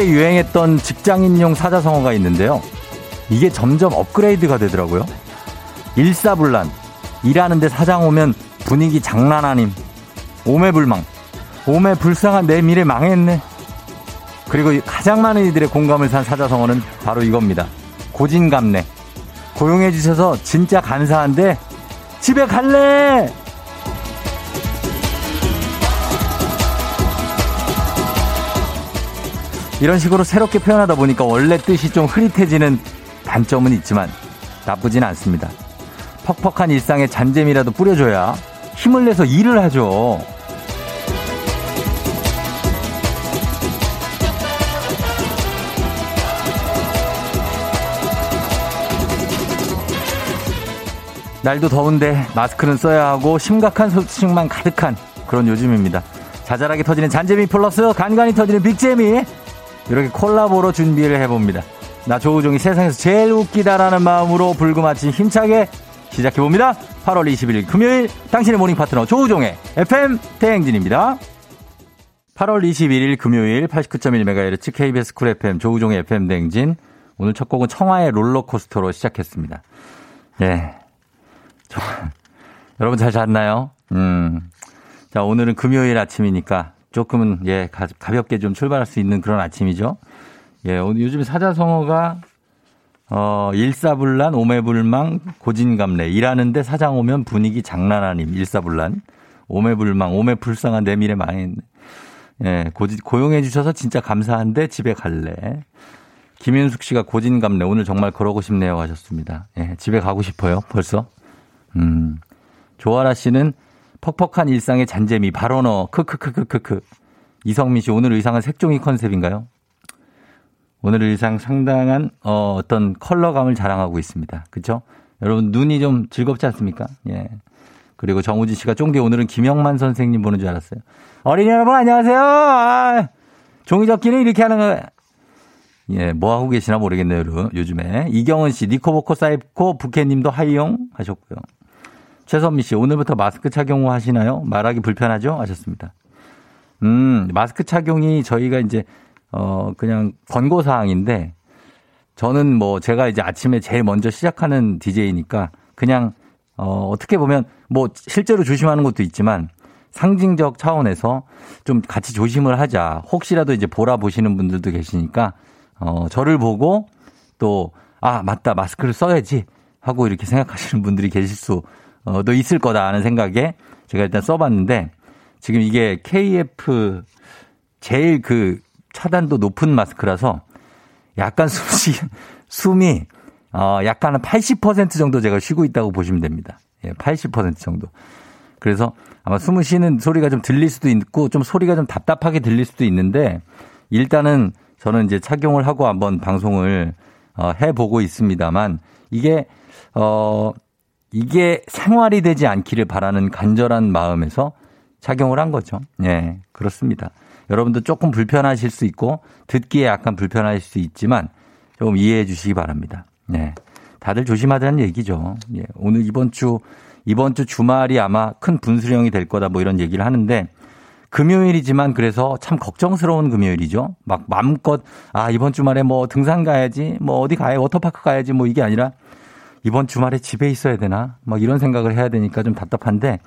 한때 유행했던 직장인용 사자성어가 있는데요. 이게 점점 업그레이드가 되더라고요. 일사불란. 일하는데 사장 오면 분위기 장난 아님. 오매불망. 오매 불쌍한 내 미래 망했네. 그리고 가장 많은 이들의 공감을 산 사자성어는 바로 이겁니다. 고진감래. 고용해 주셔서 진짜 감사한데 집에 갈래. 이런 식으로 새롭게 표현하다 보니까 원래 뜻이 좀 흐릿해지는 단점은 있지만 나쁘진 않습니다. 퍽퍽한 일상에 잔재미라도 뿌려줘야 힘을 내서 일을 하죠. 날도 더운데 마스크는 써야 하고 심각한 소식만 가득한 그런 요즘입니다. 자잘하게 터지는 잔재미 플러스 간간히 터지는 빅재미 이렇게 콜라보로 준비를 해봅니다. 나 조우종이 세상에서 제일 웃기다라는 마음으로 불금 아침 힘차게 시작해봅니다. 8월 21일 금요일 당신의 모닝 파트너 조우종의 FM 대행진입니다. 8월 21일 금요일 89.1MHz KBS 쿨 FM 조우종의 FM 대행진 오늘 첫 곡은 청하의 롤러코스터로 시작했습니다. 예. 저, 여러분 잘 잤나요? 음. 자, 오늘은 금요일 아침이니까 조금은 예 가, 볍게 좀 출발할 수 있는 그런 아침이죠. 예 오늘 요즘 사자성어가 어 일사불란 오매불망 고진감래 일하는데 사장 오면 분위기 장난 아님 일사불란 오매불망 오매불쌍한 내 미래 망했네. 예 고지, 고용해 주셔서 진짜 감사한데 집에 갈래. 김윤숙 씨가 고진감래 오늘 정말 그러고 싶네요 하셨습니다. 예 집에 가고 싶어요 벌써. 음 조아라 씨는 퍽퍽한 일상의 잔재미 바로 너 크크크크크크 이성민 씨 오늘 의상은 색종이 컨셉인가요? 오늘 의상 상당한 어, 어떤 컬러감을 자랑하고 있습니다. 그렇죠? 여러분 눈이 좀 즐겁지 않습니까? 예. 그리고 정우진 씨가 쫑디 오늘은 김영만 선생님 보는 줄 알았어요. 어린이 여러분 안녕하세요. 아, 종이접기는 이렇게 하는 거. 예, 뭐 하고 계시나 모르겠네요, 요즘에. 이경은 씨, 니코보코 사이코 부캐님도 하이용 하셨고요. 최선미 씨, 오늘부터 마스크 착용 하시나요? 말하기 불편하죠? 하셨습니다. 음, 마스크 착용이 저희가 이제, 어, 그냥 권고사항인데, 저는 뭐 제가 이제 아침에 제일 먼저 시작하는 DJ니까 그냥, 어, 어떻게 보면 뭐 실제로 조심하는 것도 있지만 상징적 차원에서 좀 같이 조심을 하자. 혹시라도 이제 보라 보시는 분들도 계시니까, 어, 저를 보고 또, 아, 맞다. 마스크를 써야지. 하고 이렇게 생각하시는 분들이 계실 수 어, 도 있을 거다 하는 생각에 제가 일단 써봤는데 지금 이게 KF 제일 그 차단도 높은 마스크라서 약간 숨이, 숨이, 어, 약간 한 80% 정도 제가 쉬고 있다고 보시면 됩니다. 예, 80% 정도. 그래서 아마 숨을 쉬는 소리가 좀 들릴 수도 있고 좀 소리가 좀 답답하게 들릴 수도 있는데 일단은 저는 이제 착용을 하고 한번 방송을 어, 해보고 있습니다만 이게 어 이게 생활이 되지 않기를 바라는 간절한 마음에서 착용을 한 거죠. 예, 그렇습니다. 여러분도 조금 불편하실 수 있고 듣기에 약간 불편하실 수 있지만 조금 이해해 주시기 바랍니다. 예. 다들 조심하자는 얘기죠. 예. 오늘 이번 주 이번 주 주말이 아마 큰 분수령이 될 거다 뭐 이런 얘기를 하는데 금요일이지만 그래서 참 걱정스러운 금요일이죠. 막 마음껏 아 이번 주말에 뭐 등산 가야지 뭐 어디 가야 워터파크 가야지 뭐 이게 아니라 이번 주말에 집에 있어야 되나? 막 이런 생각을 해야 되니까 좀 답답한데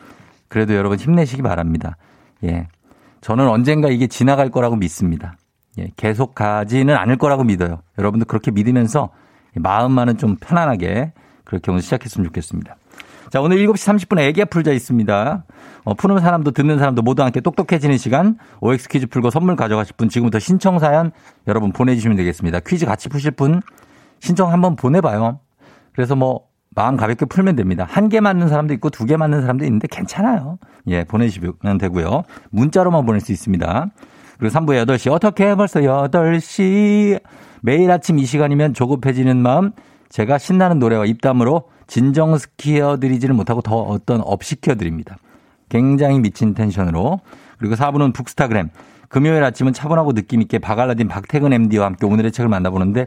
그래도 여러분 힘내시기 바랍니다. 예. 저는 언젠가 이게 지나갈 거라고 믿습니다. 예. 계속 가지는 않을 거라고 믿어요. 여러분도 그렇게 믿으면서 마음만은 좀 편안하게 그렇게 오늘 시작했으면 좋겠습니다. 자, 오늘 7시 30분에 애기 풀자 있습니다. 어, 푸는 사람도 듣는 사람도 모두 함께 똑똑해지는 시간 OX 퀴즈 풀고 선물 가져가실 분 지금부터 신청 사연 여러분 보내주시면 되겠습니다. 퀴즈 같이 푸실 분 신청 한번 보내봐요. 그래서 뭐 마음 가볍게 풀면 됩니다. 한 개 맞는 사람도 있고 두 개 맞는 사람도 있는데 괜찮아요. 예, 보내주시면 되고요. 문자로만 보낼 수 있습니다. 그리고 3부 8시 어떻게 벌써 8시 매일 아침 이 시간이면 조급해지는 마음 제가 신나는 노래와 입담으로 진정시켜 드리지를 못하고 더 어떤 업시켜 드립니다. 굉장히 미친 텐션으로 그리고 4부는 북스타그램 금요일 아침은 차분하고 느낌있게 바갈라딘 박태근 MD와 함께 오늘의 책을 만나보는데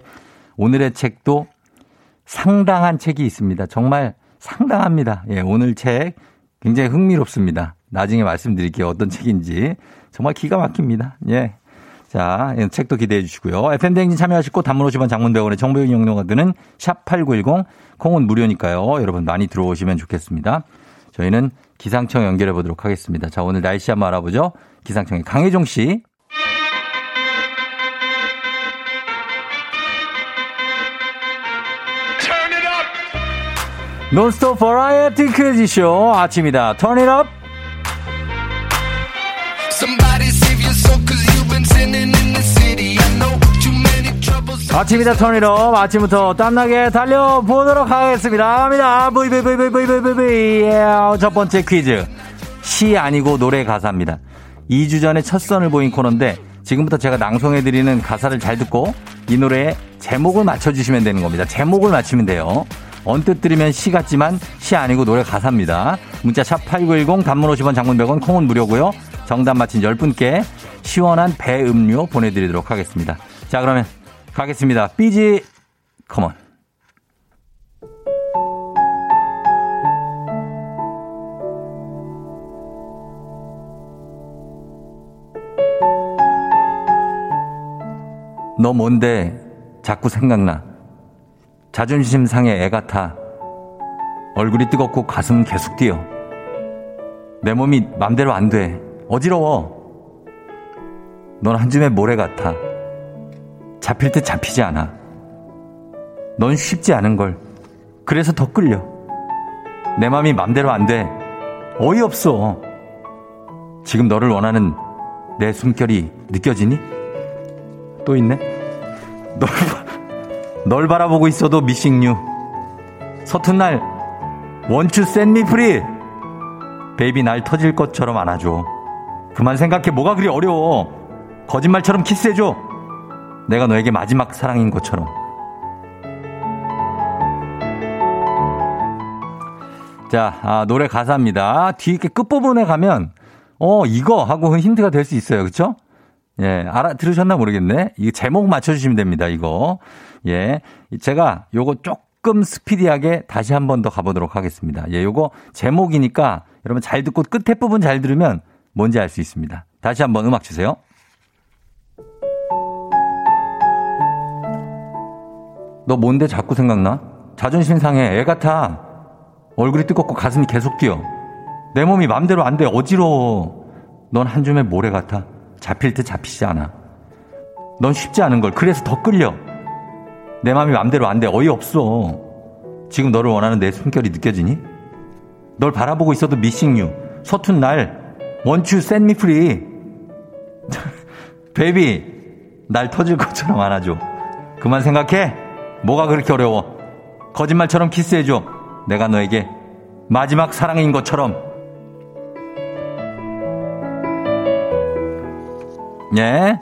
오늘의 책도 상당한 책이 있습니다. 정말 상당합니다. 예, 오늘 책 굉장히 흥미롭습니다. 나중에 말씀드릴게요. 어떤 책인지. 정말 기가 막힙니다. 예. 자, 책도 기대해 주시고요. FM대행진 참여하시고 단문 50원 장문병원의 정보용 이용료가 드는 샵8910 콩은 무료니까요. 여러분 많이 들어오시면 좋겠습니다. 저희는 기상청 연결해 보도록 하겠습니다. 자, 오늘 날씨 한번 알아보죠. 기상청의 강혜종 씨. 논스톱 버라이어티 퀴즈쇼 아침이다. Turn it up. 아침이다 turn it up 아침부터 땀나게 달려보도록 하겠습니다. 갑니다. 브이브이브이브이브이브이 첫 번째 퀴즈. 시 아니고 노래 가사입니다. 2주 전에 첫 선을 보인 코너인데 지금부터 제가 낭송해드리는 가사를 잘 듣고 이 노래의 제목을 맞춰주시면 되는 겁니다. 제목을 맞추면 돼요. 언뜻 들으면 시 같지만 시 아니고 노래 가사입니다. 문자 샵 8910 단문 50원 장문 100원 콩은 무료고요. 정답 맞힌 10분께 시원한 배 음료 보내드리도록 하겠습니다. 자 그러면 가겠습니다. 삐지 컴온. 너 뭔데 자꾸 생각나. 자존심 상해 애 같아. 얼굴이 뜨겁고 가슴 계속 뛰어. 내 몸이 맘대로 안 돼. 어지러워. 넌 한 줌의 모래 같아. 잡힐 때 잡히지 않아. 넌 쉽지 않은 걸. 그래서 더 끌려. 내 맘이 맘대로 안 돼. 어이없어. 지금 너를 원하는 내 숨결이 느껴지니? 또 있네? 널, 널 바라보고 있어도 missing you. 서툰 날, won't you set me free. baby 날 터질 것처럼 안아줘. 그만 생각해. 뭐가 그리 어려워. 거짓말처럼 키스해줘. 내가 너에게 마지막 사랑인 것처럼. 자, 아, 노래 가사입니다. 뒤에 끝부분에 가면, 어, 이거 하고 힌트가 될 수 있어요. 그쵸? 예, 알아, 들으셨나 모르겠네. 이 제목 맞춰주시면 됩니다. 이거. 예. 제가 요거 조금 스피디하게 다시 한 번 더 가보도록 하겠습니다. 예, 요거 제목이니까 여러분 잘 듣고 끝에 부분 잘 들으면 뭔지 알 수 있습니다. 다시 한 번 음악 주세요. 너 뭔데 자꾸 생각나? 자존심 상해. 애 같아. 얼굴이 뜨겁고 가슴이 계속 뛰어. 내 몸이 맘대로 안 돼. 어지러워. 넌 한 줌의 모래 같아. 잡힐 때 잡히지 않아. 넌 쉽지 않은 걸. 그래서 더 끌려. 내 마음이 맘대로 안 돼. 어이없어. 지금 너를 원하는 내 숨결이 느껴지니? 널 바라보고 있어도 missing you. 서툰 날. won't you set me free. baby. 날 터질 것처럼 안아줘. 그만 생각해. 뭐가 그렇게 어려워? 거짓말처럼 키스해줘. 내가 너에게 마지막 사랑인 것처럼. 예.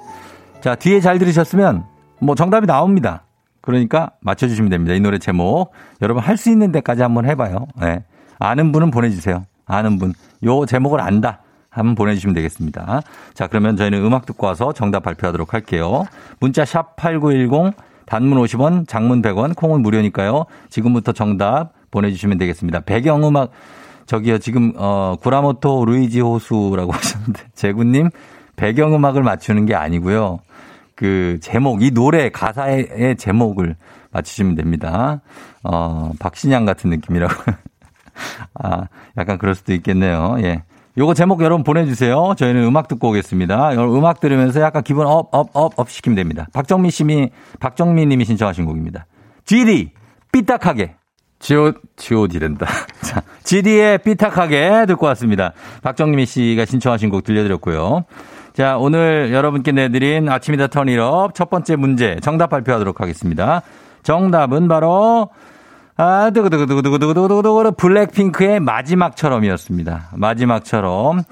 자, 뒤에 잘 들으셨으면 뭐 정답이 나옵니다. 그러니까 맞춰주시면 됩니다. 이 노래 제목. 여러분 할 수 있는 데까지 한번 해봐요. 예. 아는 분은 보내주세요. 아는 분. 요 제목을 안다. 한번 보내주시면 되겠습니다. 자, 그러면 저희는 음악 듣고 와서 정답 발표하도록 할게요. 문자 샵 8910 단문 50원, 장문 100원, 콩은 무료니까요. 지금부터 정답 보내주시면 되겠습니다. 배경음악, 저기요, 지금, 어, 구라모토 루이지 호수라고 하셨는데, 재구님, 배경음악을 맞추는 게 아니고요. 그 제목, 이 노래 가사의 제목을 맞추시면 됩니다. 어, 박신양 같은 느낌이라고. 아, 약간 그럴 수도 있겠네요. 예. 요거 제목 여러분 보내주세요. 저희는 음악 듣고 오겠습니다. 음악 들으면서 약간 기분 up, up, up, up 시키면 됩니다. 박정민 씨이, 박정민 님이 신청하신 곡입니다. GD, 삐딱하게. 지오, 지오디 된다. 자, GD의 삐딱하게 듣고 왔습니다. 박정민 씨가 신청하신 곡 들려드렸고요. 자, 오늘 여러분께 내드린 아침이다 turn it up 첫 번째 문제 정답 발표하도록 하겠습니다. 정답은 바로 아, 두구두구두구두구두구두구두구 블랙핑크의 마지막처럼이었습니다. 마지막처럼.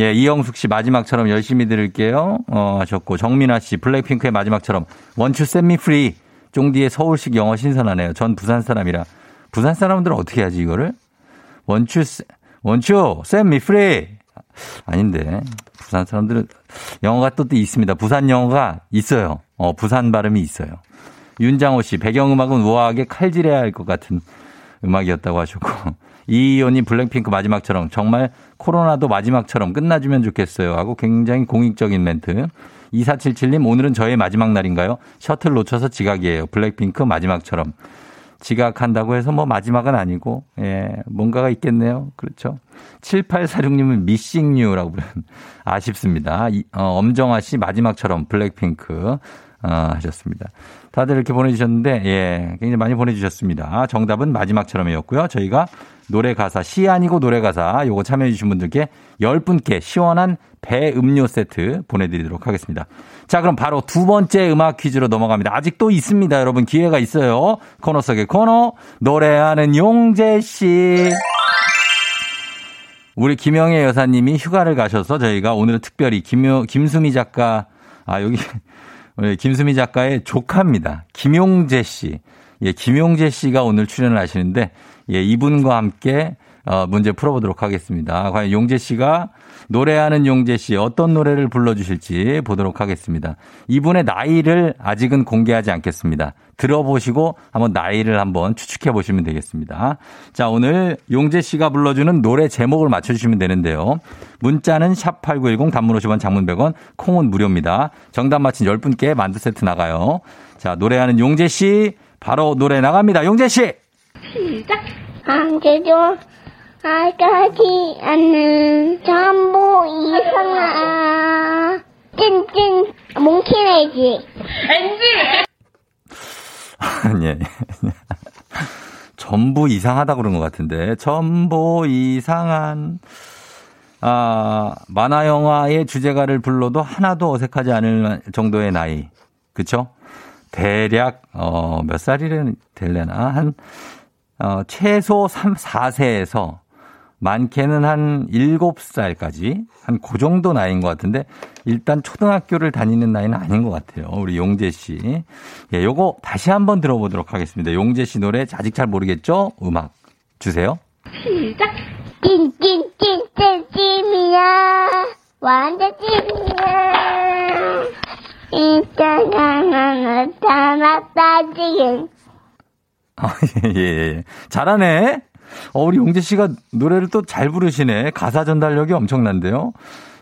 예, 이영숙 씨 마지막처럼 열심히 들을게요. 어, 하셨고, 정민아 씨 블랙핑크의 마지막처럼 won't you set me free. 쫑디의 서울식 영어 신선하네요. 전 부산 사람이라. 부산 사람들은 어떻게 하지, 이거를? won't you, won't you, set me free. 아닌데. 부산 사람들은 영어가 또 있습니다. 부산 영어가 있어요. 어, 부산 발음이 있어요. 윤장호 씨, 배경음악은 우아하게 칼질해야 할 것 같은 음악이었다고 하셨고, 이의원님 블랙핑크 마지막처럼 정말 코로나도 마지막처럼 끝나주면 좋겠어요. 하고 굉장히 공익적인 멘트. 2477님, 오늘은 저의 마지막 날인가요? 셔틀 놓쳐서 지각이에요. 블랙핑크 마지막처럼. 지각한다고 해서 뭐 마지막은 아니고, 예, 뭔가가 있겠네요. 그렇죠. 7846님은 미싱뉴라고 부르는, 아쉽습니다. 이, 어, 엄정화 씨 마지막처럼 블랙핑크, 어, 하셨습니다. 다들 이렇게 보내주셨는데, 예, 굉장히 많이 보내주셨습니다. 정답은 마지막처럼이었고요. 저희가 노래 가사, 시 아니고 노래 가사, 요거 참여해 주신 분들께 10분께 시원한 배 음료 세트 보내드리도록 하겠습니다. 자, 그럼 바로 두 번째 음악 퀴즈로 넘어갑니다. 아직 또 있습니다. 여러분 기회가 있어요. 코너 속의 코너, 노래하는 용재씨. 우리 김영애 여사님이 휴가를 가셔서 저희가 오늘 특별히 김요, 김수미 작가, 아, 여기, 김수미 작가의 조카입니다. 김용재 씨. 예, 김용재 씨가 오늘 출연을 하시는데, 예, 이분과 함께 어, 문제 풀어보도록 하겠습니다. 과연 용재 씨가 노래하는 용재 씨 어떤 노래를 불러주실지 보도록 하겠습니다. 이분의 나이를 아직은 공개하지 않겠습니다. 들어보시고 한번 나이를 한번 추측해 보시면 되겠습니다. 자, 오늘 용재 씨가 불러주는 노래 제목을 맞춰주시면 되는데요. 문자는 샵8910 단문 50원 장문 100원 콩은 무료입니다. 정답 맞힌 10분께 만두 세트 나가요. 자, 노래하는 용재 씨 바로 노래 나갑니다. 용재 씨! 시작. 한계도 알까지 않는 전부 이상아. 찐찐 몽키네지. 예. 전부 이상하다 그런 것 같은데. 전부 이상한. 아, 만화 영화의 주제가를 불러도 하나도 어색하지 않을 정도의 나이. 그쵸? 대략, 어, 몇 살이래 될래나? 한, 어, 최소 3, 4세에서 많게는 한 7살까지 한 그 정도 나이인 것 같은데 일단 초등학교를 다니는 나이는 아닌 것 같아요. 우리 용재 씨. 예, 요거 다시 한번 들어보도록 하겠습니다. 용재 씨 노래 아직 잘 모르겠죠? 음악 주세요. 시작. 찐찐찐찐 찐이야. 완전 찐이야. 이따가 나타났다 지금. 아, 예, 예, 예. 잘하네. 어, 우리 용재 씨가 노래를 또 잘 부르시네. 가사 전달력이 엄청난데요.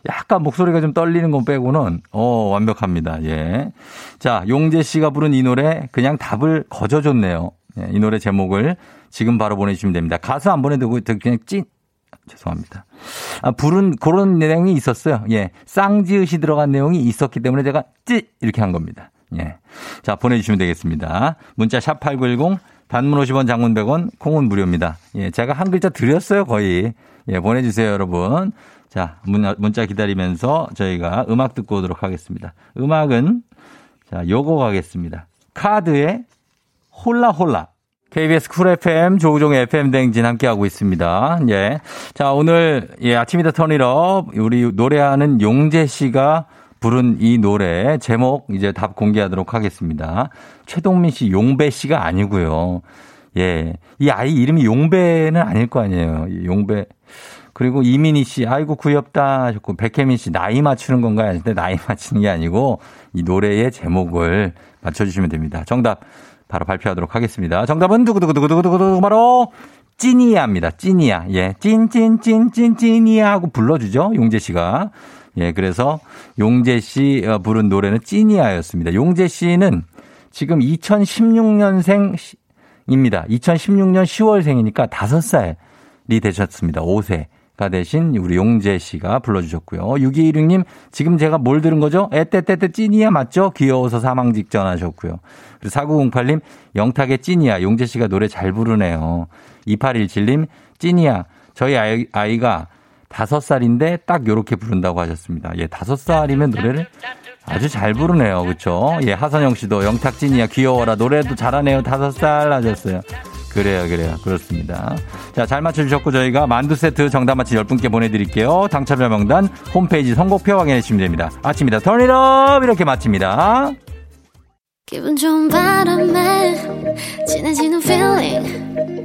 약간 목소리가 좀 떨리는 건 빼고는, 어, 완벽합니다. 예. 자, 용재 씨가 부른 이 노래 그냥 답을 거저줬네요. 예, 이 노래 제목을 지금 바로 보내주시면 됩니다. 가수 안 보내도 그냥 찐, 죄송합니다. 아, 부른 그런 내용이 있었어요. 예. 쌍지읒이 들어간 내용이 있었기 때문에 제가 찌 이렇게 한 겁니다. 예. 자, 보내주시면 되겠습니다. 문자 샵 8910 단문 50원 장문 100원 콩은 무료입니다. 예. 제가 한 글자 드렸어요, 거의. 예. 보내주세요, 여러분. 자, 문자 기다리면서 저희가 음악 듣고 오도록 하겠습니다. 음악은 자, 요거 가겠습니다. 카드의 Hola Hola. KBS 쿨 FM 조우종의 FM 댕진 함께하고 있습니다. 예. 자, 오늘 예, 아침이다 turn it up 우리 노래하는 용재 씨가 부른 이 노래 제목 이제 답 공개하도록 하겠습니다. 최동민 씨 용배 씨가 아니고요. 예. 이 아이 이름이 용배는 아닐 거 아니에요. 용배. 그리고 이민희 씨, 아이고 귀엽다 하셨고, 백혜민 씨, 나이 맞추는 건가요? 하는데 나이 맞추는 게 아니고, 이 노래의 제목을 맞춰주시면 됩니다. 정답. 바로 발표하도록 하겠습니다. 정답은 두구두구두구두구두구 바로 찐이야입니다. 찐이야. 예. 찐 찐 찐 찐 찐이야 하고 불러주죠. 용재 씨가. 예. 그래서 용재 씨 어, 부른 노래는 찐이야였습니다. 용재 씨는 지금 2016년생입니다. 2016년 10월생이니까 5살이 되셨습니다. 5세. 가 대신 우리 용재 씨가 불러주셨고요. 6216님, 지금 제가 뭘 들은 거죠? 에떼떼떼 찐이야 맞죠? 귀여워서 사망 직전 하셨고요. 그리고 4908님, 영탁의 찐이야. 용재 씨가 노래 잘 부르네요. 2817님, 찐이야. 저희 아이, 아이가 5살인데 딱 요렇게 부른다고 하셨습니다. 예, 5살이면 노래를 아주 잘 부르네요. 그쵸? 예, 하선영 씨도 영탁 찐이야. 귀여워라. 노래도 잘하네요. 5살 하셨어요. 그래요, 그래요. 그렇습니다. 자, 잘 맞춰주셨고, 저희가 만두 세트 정답 맞힌 10분께 보내드릴게요. 당첨자 명단 홈페이지 선곡표 확인해 주시면 됩니다. 아침입니다. 턴이업! 이렇게 마칩니다. 기분 좋은 바람에 진해지는 feeling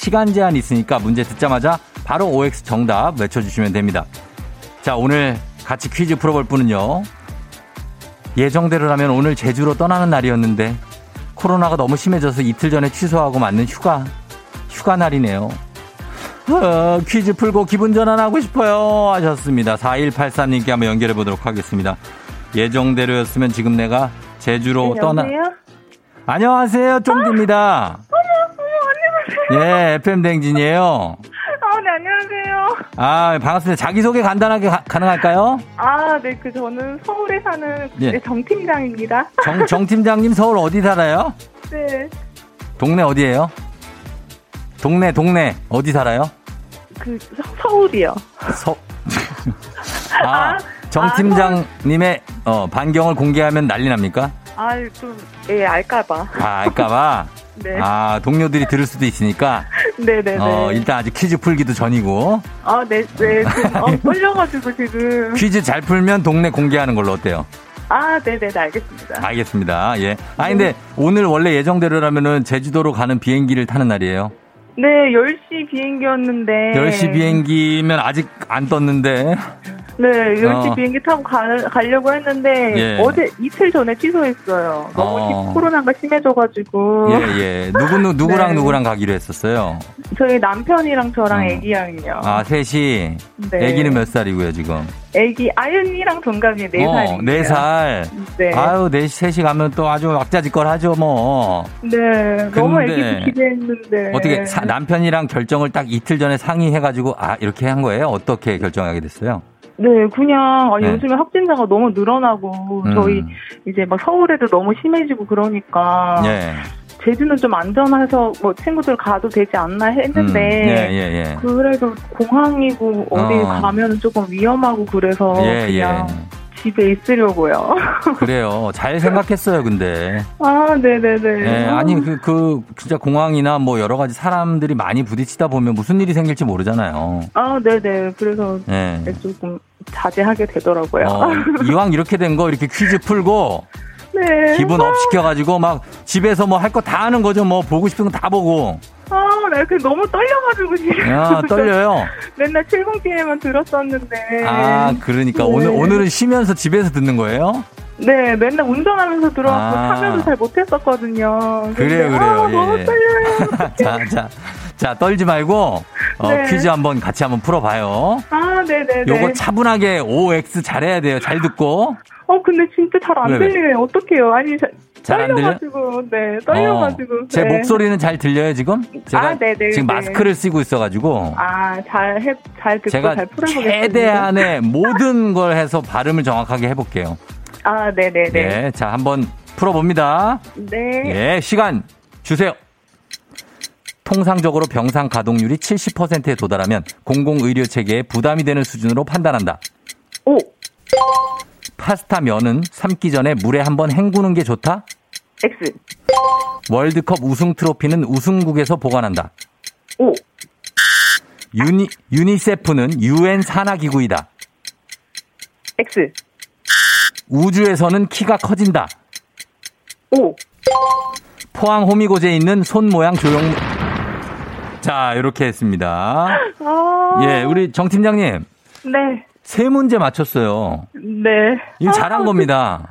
시간 제한 있으니까 문제 듣자마자 바로 OX 정답 외쳐주시면 됩니다. 자 오늘 같이 퀴즈 풀어볼 분은요. 예정대로라면 오늘 제주로 떠나는 날이었는데 코로나가 너무 심해져서 이틀 전에 취소하고 맞는 휴가 휴가 날이네요. 어, 퀴즈 풀고 기분 전환하고 싶어요 하셨습니다. 4183님께 한번 연결해 보도록 하겠습니다. 예정대로였으면 지금 내가 제주로 네, 떠나? 안녕하세요 쫑디입니다. 어머, 어머, 안녕하세요. 예 FM 댕진이에요. 아, 네, 안녕하세요. 아 반갑습니다. 자기소개 간단하게 가, 가능할까요? 아, 네, 그, 저는 서울에 사는 예. 네, 정팀장입니다. 정, 정 팀장님 서울 어디 살아요? 네, 동네 어디예요? 동네 동네 어디 살아요? 그, 서, 서울이요. 서. 아, 아, 정 아, 팀장님의 어, 반경을 공개하면 난리 납니까? 아, 좀, 예, 알까봐. 아, 알까봐. 네. 아, 동료들이 들을 수도 있으니까. 네네네. 어, 일단 아직 퀴즈 풀기도 전이고. 아, 네, 네. 지금, 어, 떨려가지고 지금. 퀴즈 잘 풀면 동네 공개하는 걸로 어때요? 아, 네네네, 알겠습니다. 알겠습니다. 예. 아, 근데 오늘 원래 예정대로라면은 제주도로 가는 비행기를 타는 날이에요. 네, 10시 비행기였는데. 10시 비행기면 아직 안 떴는데. 네, 10시 어. 비행기 타고 가, 가려고 했는데. 예. 어제, 이틀 전에 취소했어요. 너무 어. 심- 코로나가 심해져가지고. 예, 예. 누구, 누, 누구랑 네. 누구랑 가기로 했었어요? 저희 남편이랑 저랑 어. 애기랑요. 아, 셋이. 네. 애기는 몇 살이고요, 지금? 애기 아윤이랑 동갑이 네 어, 살이에요. 네 살. 네. 아유, 네, 셋이 가면 또 아주 왁자지껄 하죠, 뭐. 네. 너무 근데 애기도 기대했는데. 어떻게 사- 남편이랑 결정을 딱 이틀 전에 상의해가지고 아 이렇게 한 거예요? 어떻게 결정하게 됐어요? 네, 그냥 아니, 네. 요즘에 확진자가 너무 늘어나고 음. 저희 이제 막 서울에도 너무 심해지고 그러니까 예. 제주는 좀 안전해서 뭐 친구들 가도 되지 않나 했는데 음, 예, 예, 예. 그래도 공항이고 어디 어. 가면 조금 위험하고 그래서 예, 그냥 예. 집에 있으려고요. 그래요. 잘 생각했어요, 근데. 아, 네네네. 예, 아니, 그, 그, 진짜 공항이나 뭐 여러 가지 사람들이 많이 부딪히다 보면 무슨 일이 생길지 모르잖아요. 아, 네네. 그래서 예. 조금 자제하게 되더라고요. 어, 이왕 이렇게 된 거 이렇게 퀴즈 풀고 네. 기분 up 시켜가지고 막 집에서 뭐 할 거 다 하는 거죠. 뭐 보고 싶은 거 다 보고. 아, 나 그 너무 떨려가지고 지금. 야, 떨려요. 맨날 70TV만 들었었는데. 아, 그러니까 네. 오늘, 오늘은 쉬면서 집에서 듣는 거예요? 네, 맨날 운전하면서 들어왔고 아. 참여도 잘 못했었거든요. 그래요, 그래요. 아, 예, 너무 예. 떨려요. 자, 자, 자, 떨지 말고, 어, 네. 퀴즈 한번 같이 한번 풀어봐요. 아, 네네네. 요거 차분하게 OX 잘해야 돼요. 잘 듣고. 어, 근데 진짜 잘 안? 들리네요. 어떡해요. 아니, 자, 잘안 들려? 네, 떨려가지고. 어, 제 네. 목소리는 잘 들려요, 지금? 제가 아, 네네, 지금 네. 마스크를 쓰고 있어가지고. 아, 잘 해, 잘 듣고 제가 잘 풀어보겠습니다. 최대한의 모든 걸 해서 발음을 정확하게 해볼게요. 아, 네네네. 네. 자, 한번 풀어봅니다. 네. 예, 시간 주세요. 통상적으로 병상 가동률이 70%에 도달하면 공공의료 체계에 부담이 되는 수준으로 판단한다. 오, 파스타 면은 삶기 전에 물에 한번 헹구는 게 좋다? X. 월드컵 우승 트로피는 우승국에서 보관한다. 오, 유니, 유니세프는 유엔 산하기구이다. X. 우주에서는 키가 커진다. 오. 포항 호미곶에 있는 손 모양 조형. 자, 이렇게 했습니다. 아. 예, 우리 정 팀장님. 네. 세 문제 맞췄어요. 네. 이거 잘한 아, 겁니다.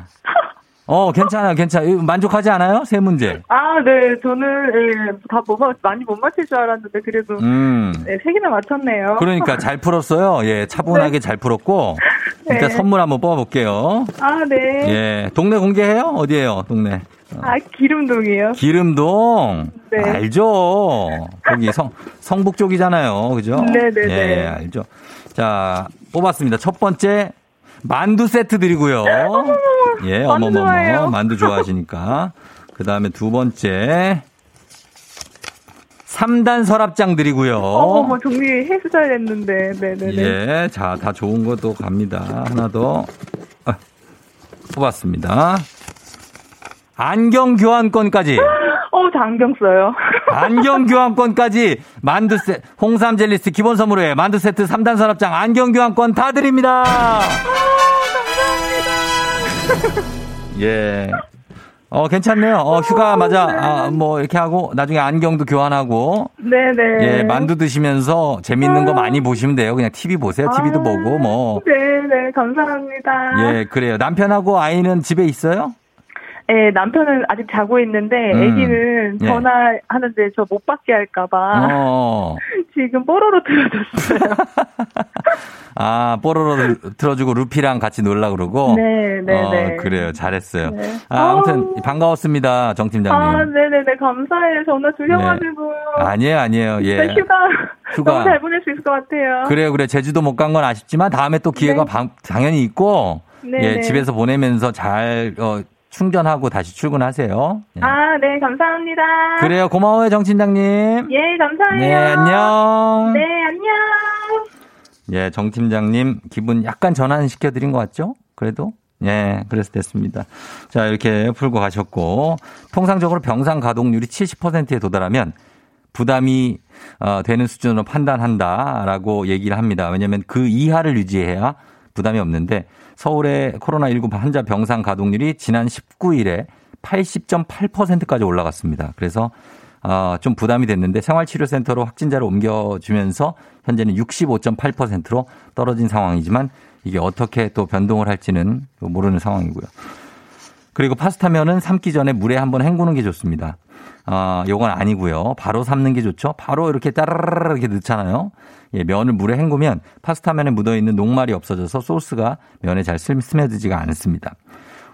어, 괜찮아요, 괜찮아요. 만족하지 않아요? 세 문제. 아, 네. 저는, 예, 다 못, 맞- 많이 못 맞힐 줄 알았는데, 그래도, 음. 네, 세 개나 맞췄네요. 그러니까 잘 풀었어요. 예, 차분하게 잘 풀었고. 일단 네. 선물 한번 뽑아볼게요. 아, 네. 예, 동네 공개해요? 어디에요, 동네? 아, 기름동이요. 기름동. 네. 알죠. 거기 성, 성북 쪽이잖아요. 그죠? 네네네. 예, 알죠. 자, 뽑았습니다. 첫 번째, 만두 세트 드리고요. 예, 어머머머. 만두 좋아하시니까. 그 다음에 두 번째, 3단 서랍장 드리고요. 어, 뭐 정리했어야 했는데, 네네네. 예, 자, 다 좋은 것도 갑니다. 하나 더 아, 뽑았습니다. 안경 교환권까지. 어, 저 안경 써요. 안경 교환권까지 만두 세 홍삼 젤리스 기본 선물에 만두 세트 3단 서랍장 안경 교환권 다 드립니다. 예. 어, 괜찮네요. 어, 휴가 맞아. 아, 뭐, 이렇게 하고, 나중에 안경도 교환하고. 네네. 예, 만두 드시면서 재밌는 거 많이 보시면 돼요. 그냥 TV 보세요. TV도 아, 보고, 뭐. 네네, 감사합니다. 예, 그래요. 남편하고 아이는 집에 있어요? 예, 남편은 아직 자고 있는데, 음. 애기는 예. 전화하는데 저못 받게 할까봐. 어. 지금 뽀로로 틀어줬어요. 아, 뽀로로 틀어주고 루피랑 같이 놀라 그러고. 네, 네, 어, 네. 그래요. 잘했어요. 네. 아, 아무튼 아우. 반가웠습니다. 정 팀장님. 아, 네 네 네, 감사해요. 전화 주셔가지고. 아니에요, 아니에요. 예. 진짜 휴가, 휴가. 너무 잘 보낼 수 있을 것 같아요. 그래요, 그래. 제주도 못 간 건 아쉽지만 다음에 또 기회가 네. 방- 당연히 있고. 네, 예, 네. 집에서 보내면서 잘 어, 충전하고 다시 출근하세요. 예. 아, 네, 감사합니다. 그래요. 고마워요, 정 팀장님. 예, 감사해요. 네, 안녕. 네, 안녕. 예, 정 팀장님 기분 약간 전환시켜 드린 것 같죠? 그래도 예, 그래서 됐습니다. 자, 이렇게 풀고 가셨고 통상적으로 병상 가동률이 70%에 도달하면 부담이 어, 되는 수준으로 판단한다라고 얘기를 합니다. 왜냐하면 그 이하를 유지해야 부담이 없는데 서울의 코로나19 환자 병상 가동률이 지난 19일에 80.8%까지 올라갔습니다. 그래서 어, 좀 부담이 됐는데 생활치료센터로 확진자를 옮겨주면서 현재는 65.8%로 떨어진 상황이지만 이게 어떻게 또 변동을 할지는 모르는 상황이고요. 그리고 파스타면은 삶기 전에 물에 한번 헹구는 게 좋습니다. 아, 요건 아니고요. 바로 삶는 게 좋죠. 바로 이렇게 따라라라 이렇게 넣잖아요. 예, 면을 물에 헹구면 파스타면에 묻어 있는 녹말이 없어져서 소스가 면에 잘 스며- 스며들지가 않습니다.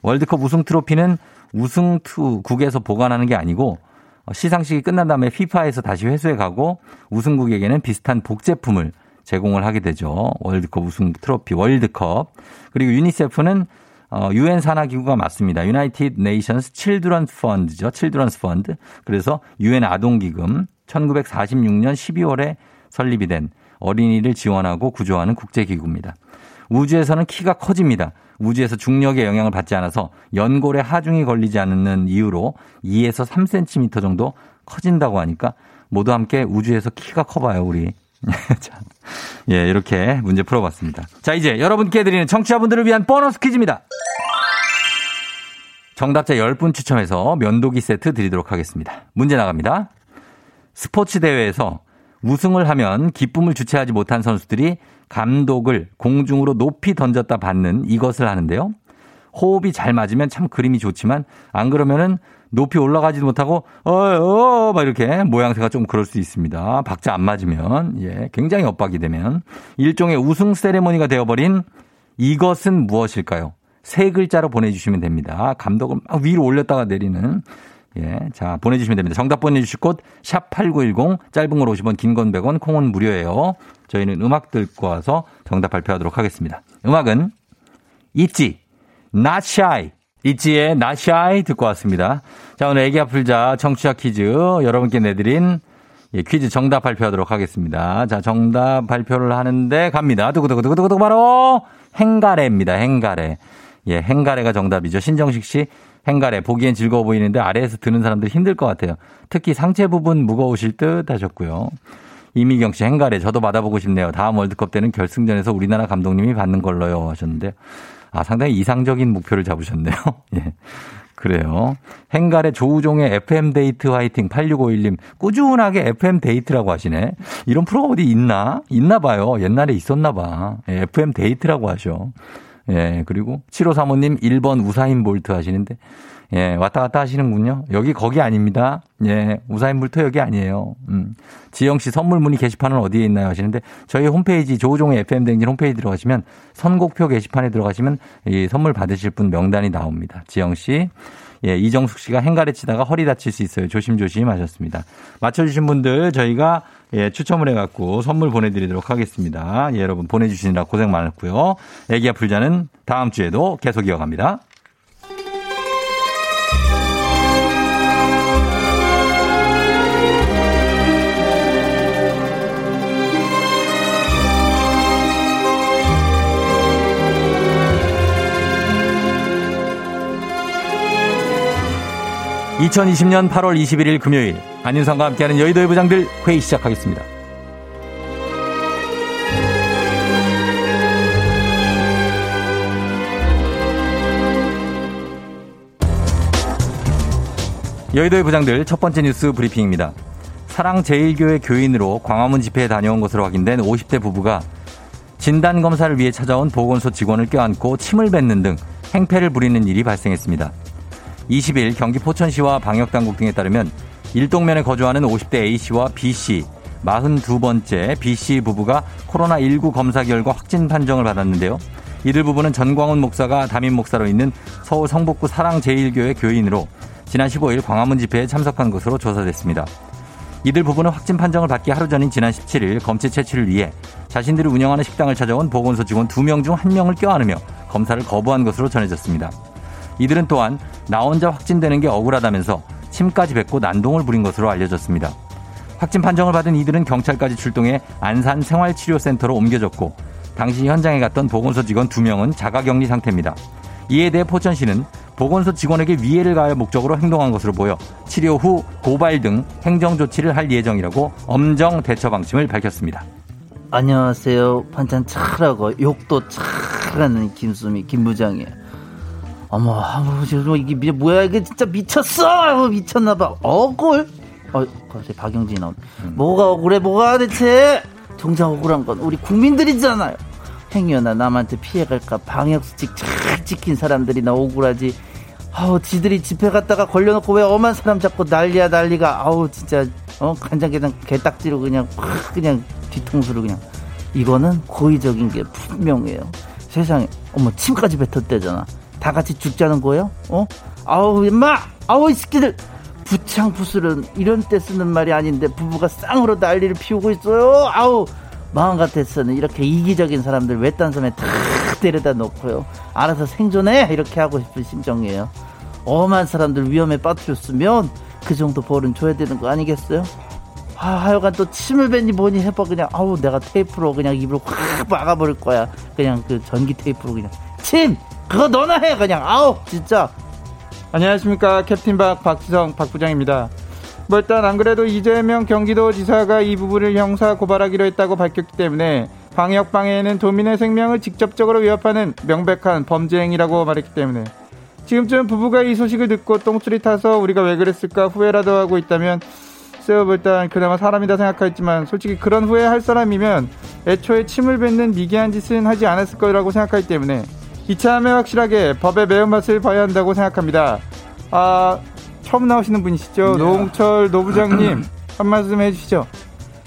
월드컵 우승 트로피는 우승 투 국에서 보관하는 게 아니고 어, 시상식이 끝난 다음에 피파에서 다시 회수해 가고 우승국에게는 비슷한 복제품을 제공을 하게 되죠. 월드컵 우승 트로피 월드컵. 그리고 유니세프는 어, 유엔 산하 기구가 맞습니다. United Nations Children's Fund죠. Children's Fund. 그래서 유엔 아동 기금 1946년 12월에 설립이 된 어린이를 지원하고 구조하는 국제 기구입니다. 우주에서는 키가 커집니다. 우주에서 중력의 영향을 받지 않아서 연골에 하중이 걸리지 않는 이유로 2에서 3cm 정도 커진다고 하니까 모두 함께 우주에서 키가 커봐요, 우리. 자, 예, 이렇게 문제 풀어봤습니다. 자, 이제 여러분께 드리는 청취자분들을 위한 보너스 퀴즈입니다. 정답자 10분 추첨해서 면도기 세트 드리도록 하겠습니다. 문제 나갑니다. 스포츠 대회에서 우승을 하면 기쁨을 주체하지 못한 선수들이 감독을 공중으로 높이 던졌다 받는 이것을 하는데요. 호흡이 잘 맞으면 참 그림이 좋지만 안 그러면은 높이 올라가지도 못하고 어어 막 이렇게 모양새가 좀 그럴 수 있습니다. 박자 안 맞으면 예 굉장히 엇박이 되면 일종의 우승 세레모니가 되어버린 이것은 무엇일까요? 세 글자로 보내주시면 됩니다. 감독을 막 위로 올렸다가 내리는 예, 자 보내주시면 됩니다. 정답 보내주실 곳 샵 #8910 짧은 걸 50원, 긴 건 100원, 콩은 무료예요. 저희는 음악 듣고 와서 정답 발표하도록 하겠습니다. 음악은 있지, not shy. Not shy 듣고 왔습니다. 자 오늘 애기 아플 자 청취자 퀴즈 여러분께 내드린 예, 퀴즈 정답 발표하도록 하겠습니다. 자 정답 발표를 하는데 갑니다. 두구두구두구두구 바로 행가래입니다. 행가래. 예, 행가래가 정답이죠. 신정식 씨, 행가래. 보기엔 즐거워 보이는데 아래에서 드는 사람들 힘들 것 같아요. 특히 상체 부분 무거우실 듯 하셨고요. 이미경 씨, 행가래. 저도 받아보고 싶네요. 다음 월드컵 때는 결승전에서 우리나라 감독님이 받는 걸로요. 하셨는데. 아, 상당히 이상적인 목표를 잡으셨네요. 예. 그래요. 헹가래 조우종의 FM 데이트 화이팅 8651님 꾸준하게 FM 데이트라고 하시네. 이런 프로가 어디 있나? 있나 봐요. 옛날에 있었나 봐. 예, FM 데이트라고 하셔. 예, 그리고 7535님 1번 우사인 볼트 하시는데 예, 왔다 갔다 하시는군요. 여기 거기 아닙니다. 예, 우사인 볼트 여기 아니에요. 음. 지영 씨 선물 문의 게시판은 어디에 있나요 하시는데 저희 홈페이지 조우종의 FM 댕진 홈페이지 들어가시면 선곡표 게시판에 들어가시면 이 선물 받으실 분 명단이 나옵니다. 지영 씨. 예, 이정숙 씨가 행가래 치다가 허리 다칠 수 있어요. 조심조심 하셨습니다. 맞춰주신 분들 저희가 예, 추첨을 해갖고 선물 보내드리도록 하겠습니다. 예, 여러분 보내주시느라 고생 많았고요. 애기야 풀자는 다음 주에도 계속 이어갑니다. 2020년 8월 21일 금요일 안윤상과 함께하는 여의도의 부장들 회의 시작하겠습니다. 여의도의 부장들 첫 번째 뉴스 브리핑입니다. 사랑제일교회 교인으로 광화문 집회에 다녀온 것으로 확인된 50대 부부가 진단검사를 위해 찾아온 보건소 직원을 껴안고 침을 뱉는 등 행패를 부리는 일이 발생했습니다. 20일 경기 포천시와 방역당국 등에 따르면 일동면에 거주하는 50대 A씨와 B씨, 42번째 B씨 부부가 코로나19 검사 결과 확진 판정을 받았는데요. 이들 부부는 전광훈 목사가 담임 목사로 있는 서울 성북구 사랑제일교회 교인으로 지난 15일 광화문 집회에 참석한 것으로 조사됐습니다. 이들 부부는 확진 판정을 받기 하루 전인 지난 17일 검체 채취를 위해 자신들이 운영하는 식당을 찾아온 보건소 직원 2명 중 1명을 껴안으며 검사를 거부한 것으로 전해졌습니다. 이들은 또한 나 혼자 확진되는 게 억울하다면서 침까지 뱉고 난동을 부린 것으로 알려졌습니다. 확진 판정을 받은 이들은 경찰까지 출동해 안산 생활치료센터로 옮겨졌고 당시 현장에 갔던 보건소 직원 2명은 자가격리 상태입니다. 이에 대해 포천시는 보건소 직원에게 위해를 가할 목적으로 행동한 것으로 보여 치료 후 고발 등 행정 조치를 할 예정이라고 엄정 대처 방침을 밝혔습니다. 안녕하세요. 반찬 차라고 욕도 차라는 김수미 김부장이에요. 어머 아버지 이게 뭐야 이게 진짜 미쳤어! 미쳤나봐. 억울. 어 갑자기 박영진 나온. 음. 뭐가 억울해? 뭐가 대체? 정작 억울한 건 우리 국민들이잖아요. 행여나 남한테 피해갈까? 방역수칙 잘 지킨 사람들이 나 억울하지. 아우 지들이 집회 갔다가 걸려놓고 왜 엄한 사람 잡고 난리야 난리가. 아우 진짜 어? 간장게장 개딱지로 그냥 확 그냥 뒤통수로 그냥. 이거는 고의적인 게 분명해요. 세상에. 어머 침까지 뱉었대잖아 다 같이 죽자는 거예요? 어? 아우 임마! 아우 이 새끼들! 부창부술은 이런 때 쓰는 말이 아닌데 부부가 쌍으로 난리를 피우고 있어요. 아우 마음 같아서는 이렇게 이기적인 사람들 외딴 섬에 탁 데려다 놓고요. 알아서 생존해! 이렇게 하고 싶은 심정이에요. 엄한 사람들 위험에 빠뜨렸으면 그 정도 벌은 줘야 되는 거 아니겠어요? 아, 하여간 또 침을 뱉니 뭐니 해봐. 그냥 아우 내가 테이프로 그냥 입을 확 막아버릴 거야. 그냥 그 전기 테이프로 그냥. 침 그거 너나 해 그냥. 아우 진짜. 안녕하십니까. 캡틴 박 박지성 박 부장입니다. 뭐 일단 안 그래도 이재명 경기도지사가 이 부분을 형사 고발하기로 했다고 밝혔기 때문에 방역 방해에는 도민의 생명을 직접적으로 위협하는 명백한 범죄 행위라고 말했기 때문에 지금쯤 부부가 이 소식을 듣고 똥줄이 타서 우리가 왜 그랬을까 후회라도 하고 있다면 쎄요 일단 그나마 사람이다 생각하지만 솔직히 그런 후회할 사람이면 애초에 침을 뱉는 미개한 짓은 하지 않았을 거라고 생각하기 때문에 이참에 확실하게 법의 매운맛을 봐야 한다고 생각합니다. 아 처음 나오시는 분이시죠. 네. 노홍철 노부장님 한 말씀 해주시죠.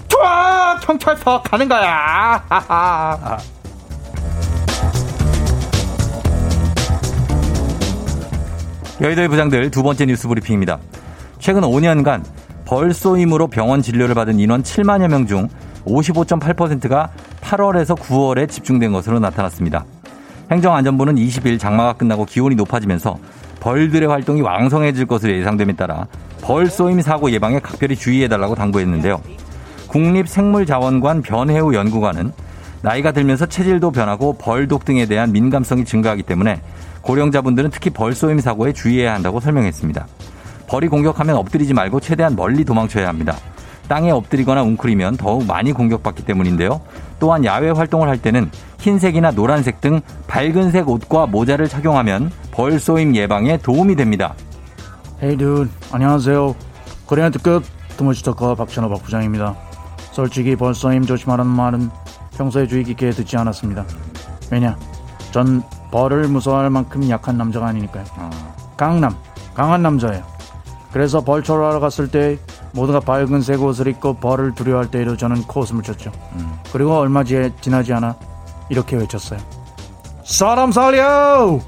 좋아 경찰서 가는 거야. 아. 여의도의 부장들 두 번째 뉴스 브리핑입니다. 최근 5년간 벌쏘임으로 병원 진료를 받은 인원 7만여 명 중 55.8%가 8월에서 9월에 집중된 것으로 나타났습니다. 행정안전부는 20일 장마가 끝나고 기온이 높아지면서 벌들의 활동이 왕성해질 것으로 예상됨에 따라 벌 쏘임 사고 예방에 각별히 주의해달라고 당부했는데요. 국립생물자원관 변해우 연구관은 나이가 들면서 체질도 변하고 벌독 등에 대한 민감성이 증가하기 때문에 고령자분들은 특히 벌 쏘임 사고에 주의해야 한다고 설명했습니다. 벌이 공격하면 엎드리지 말고 최대한 멀리 도망쳐야 합니다. 땅에 엎드리거나 웅크리면 더욱 많이 공격받기 때문인데요. 또한 야외 활동을 할 때는 흰색이나 노란색 등 밝은색 옷과 모자를 착용하면 벌 쏘임 예방에 도움이 됩니다. Hey dude, 안녕하세요. 코리안 특급 드모시터커 박찬호 박 부장입니다. 솔직히 벌 쏘임 조심하라는 말은 평소에 주의 깊게 듣지 않았습니다. 왜냐? 전 벌을 무서워할 만큼 약한 남자가 아니니까요. 아. 강남, 강한 남자예요. 그래서 벌 처러하러 갔을 때 모두가 밝은색 옷을 입고 벌을 두려워할 때에도 저는 코웃음을 쳤죠. 음. 그리고 얼마 지나지 않아 이렇게 외쳤어요. 사람 살려!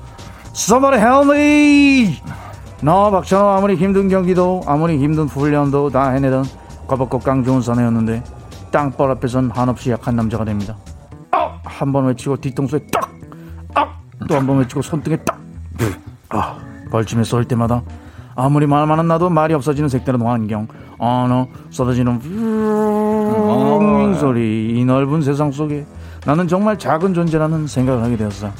Somebody help me! 너 박찬호 아무리 힘든 경기도 아무리 힘든 훈련도 다 해내던 거벅고 깡 좋은 사내였는데 땅벌 앞에선 한없이 약한 남자가 됩니다. 아! 한번 외치고 뒤통수에 딱! 아! 또 한 번 외치고 손등에 딱! 아! 벌침에 쏠 때마다 아무리 말 많은 나도 말이 없어지는 색다른 환경 언어 쏟아지는 음 소리 이 넓은 세상 속에 나는 정말 작은 존재라는 생각을 하게 되었어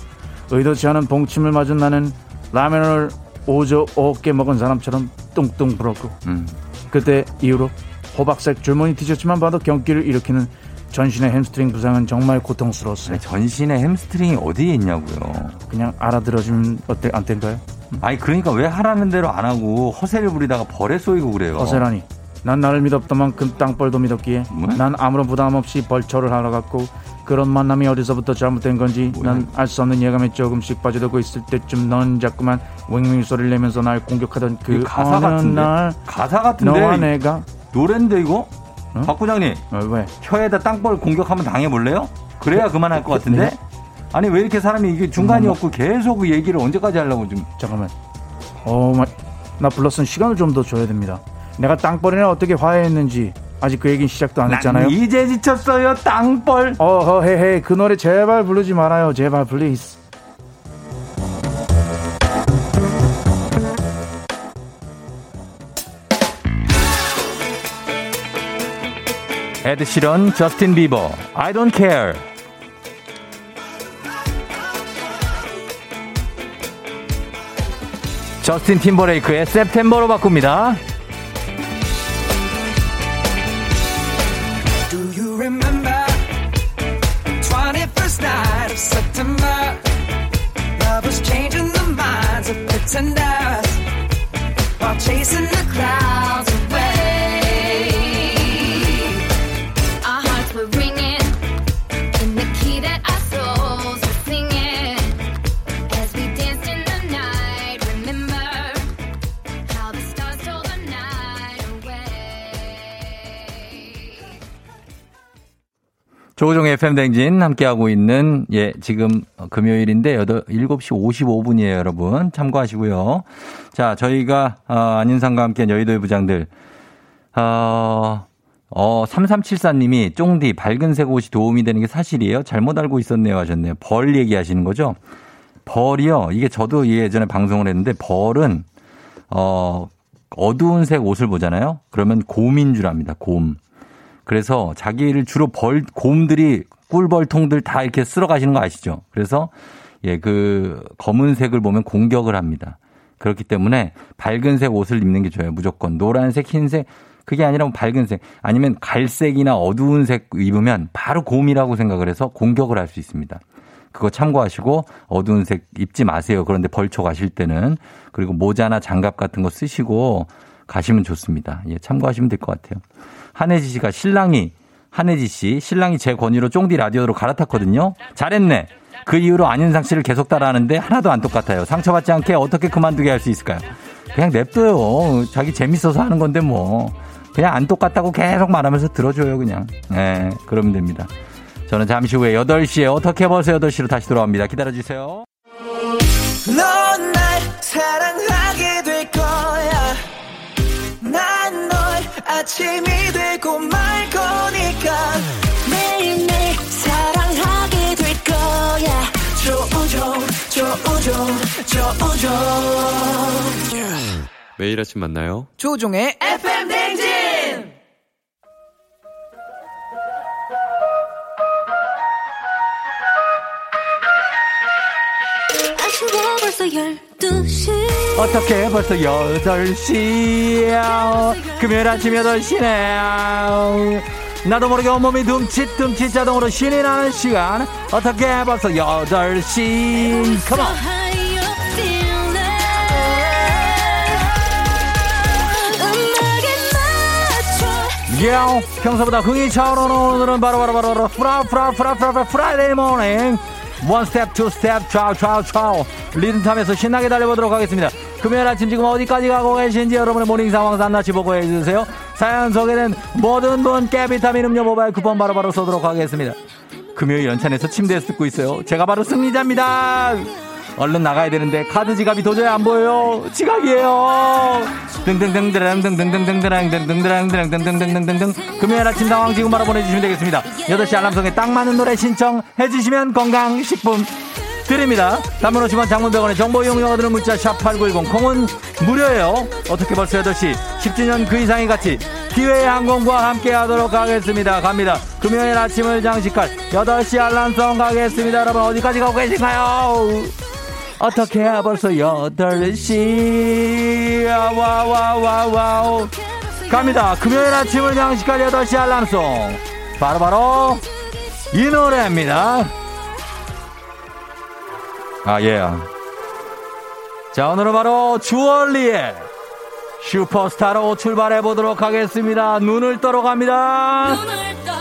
의도치 않은 봉침을 맞은 나는 라면을 오저 어깨 먹은 사람처럼 퉁퉁 부었고 음. 그때 이후로 호박색 줄무늬 티셔츠만 봐도 경기를 일으키는 전신의 햄스트링 부상은 정말 고통스러웠어요. 전신에 햄스트링이 어디에 있냐고요. 그냥 알아들어주면 어때 안 될까요? 아니 그러니까 왜 하라는 대로 안 하고 허세를 부리다가 벌에 쏘이고 그래요. 허세라니. 난 나를 믿었던 만큼 땅벌도 믿었기에 뭐야? 난 아무런 부담 없이 벌초를 하러 갔고 그런 만남이 어디서부터 잘못된 건지? 난 알 수 없는 예감에 조금씩 빠져들고 있을 때쯤 넌 자꾸만 웽웽 소리를 내면서 날 공격하던 그 가사 같은데? 날 가사 같은데 너와 내가 노랜데 이거? 어? 박 부장님 어, 왜? 혀에다 땅벌 공격하면 당해볼래요? 그래야 그만할 것 같은데? 네? 아니 왜 이렇게 사람이 이게 중간이 없고 계속 그 얘기를 언제까지 하려고 좀 잠깐만. 어, 마, 나 불렀으면 시간을 좀 더 줘야 됩니다. 내가 땅벌이랑 어떻게 화해했는지 아직 그 얘기는 시작도 안 했잖아요. 난 이제 지쳤어요 땅벌 어허 헤헤 그 노래 제발 부르지 말아요 제발 please 에드 시런 저스틴 비버 I don't care 저스틴 팀버레이크의 September로 바꿉니다 FM댕진 함께하고 있는, 예, 지금 금요일인데, 8, 7시 55분이에요, 여러분. 참고하시고요. 자, 저희가, 어, 안윤상과 함께 여의도의 부장들, 어, 어, 3374님이 쫑디 밝은색 옷이 도움이 되는 게 사실이에요? 잘못 알고 있었네요 하셨네요. 벌 얘기하시는 거죠? 벌이요. 이게 저도 예전에 방송을 했는데 벌은 어 어두운 색 옷을 보잖아요. 그러면 곰인 줄 압니다. 곰. 그래서 자기를 주로 벌 곰들이 꿀벌통들 다 이렇게 쓸어 가시는 거 아시죠? 그래서 예, 그 검은색을 보면 공격을 합니다. 그렇기 때문에 밝은색 옷을 입는 게 좋아요. 무조건 노란색, 흰색 그게 아니라 뭐 밝은색 아니면 갈색이나 어두운 색 입으면 바로 곰이라고 생각을 해서 공격을 할 수 있습니다. 그거 참고하시고 어두운 색 입지 마세요. 그런데 벌초 가실 때는 그리고 모자나 장갑 같은 거 쓰시고 가시면 좋습니다. 예, 참고하시면 될 것 같아요. 한혜지 씨가 신랑이 한혜지 씨 신랑이 제 권유로 쫑디 라디오로 갈아탔거든요. 잘했네. 그 이후로 안윤상 씨를 계속 따라하는데 하나도 안 똑같아요. 상처받지 않게 어떻게 그만두게 할 수 있을까요? 그냥 냅둬요. 자기 재밌어서 하는 건데 뭐. 그냥 안 똑같다고 계속 말하면서 들어줘요, 그냥. 예, 그러면 됩니다. 저는 잠시 후에 8시에 어떻게 벌써 8시로 다시 돌아옵니다. 기다려주세요. 아침이 조우종. 매일 아침 만나요. 조종의 FM 댕진! 아쉬워 벌써 12시 어떻게 벌써 8시야. 금요일 아침 8시네. 나도 모르게 온몸이 둠칫둠칫 자동으로 신이 나는 시간. 어떻게 벌써 8시. Come on. 야, 평소보다 흥이 차오르는 오늘은 바로바로 바로, 바로, Fri Fri Fri Fri Fri Friday morning. One step two step 좌우 좌우 좌우 리듬 타면서 신나게 달려보도록 하겠습니다. 금요일 아침 지금 어디까지 가고 계신지 여러분의 morning 상황 낱낱이 보고해 주세요. 사연 소개된 모든 분께 비타민 음료 모바일 쿠폰 바로 바로 쏘도록 하겠습니다. 금요일 연차 내서 침대에서 듣고 있어요. 제가 바로 승리자입니다 얼른 나가야 되는데 카드 지갑이 도저히 안 보여요. 지각이에요. 등등등드랑 등등등등드랑 등등드랑등등등등등등등 금요일 아침 상황 지금 바로 보내주시면 되겠습니다. 8시 알람송에 딱 맞는 노래 신청 해 주시면 건강식품 드립니다. 단문 50원 장문병원의 정보 이용료가 드는 문자 샵 8910 콩은 무료예요. 어떻게 벌써 8시 10주년 그 이상의 가치 기회의 항공과 함께 하도록 하겠습니다. 갑니다. 금요일 아침을 장식할 8시 알람송 가겠습니다. 여러분 어디까지 가고 계신가요? 어떻게 벌써 8시? 와와와와와우. 갑니다. 금요일 아침을 양식할 8시 알람송. 바로 바로 이 노래입니다. 아 예. 자 오늘은 바로 주얼리의 슈퍼스타로 출발해 보도록 하겠습니다. 눈을 떠러 갑니다. 눈을 떠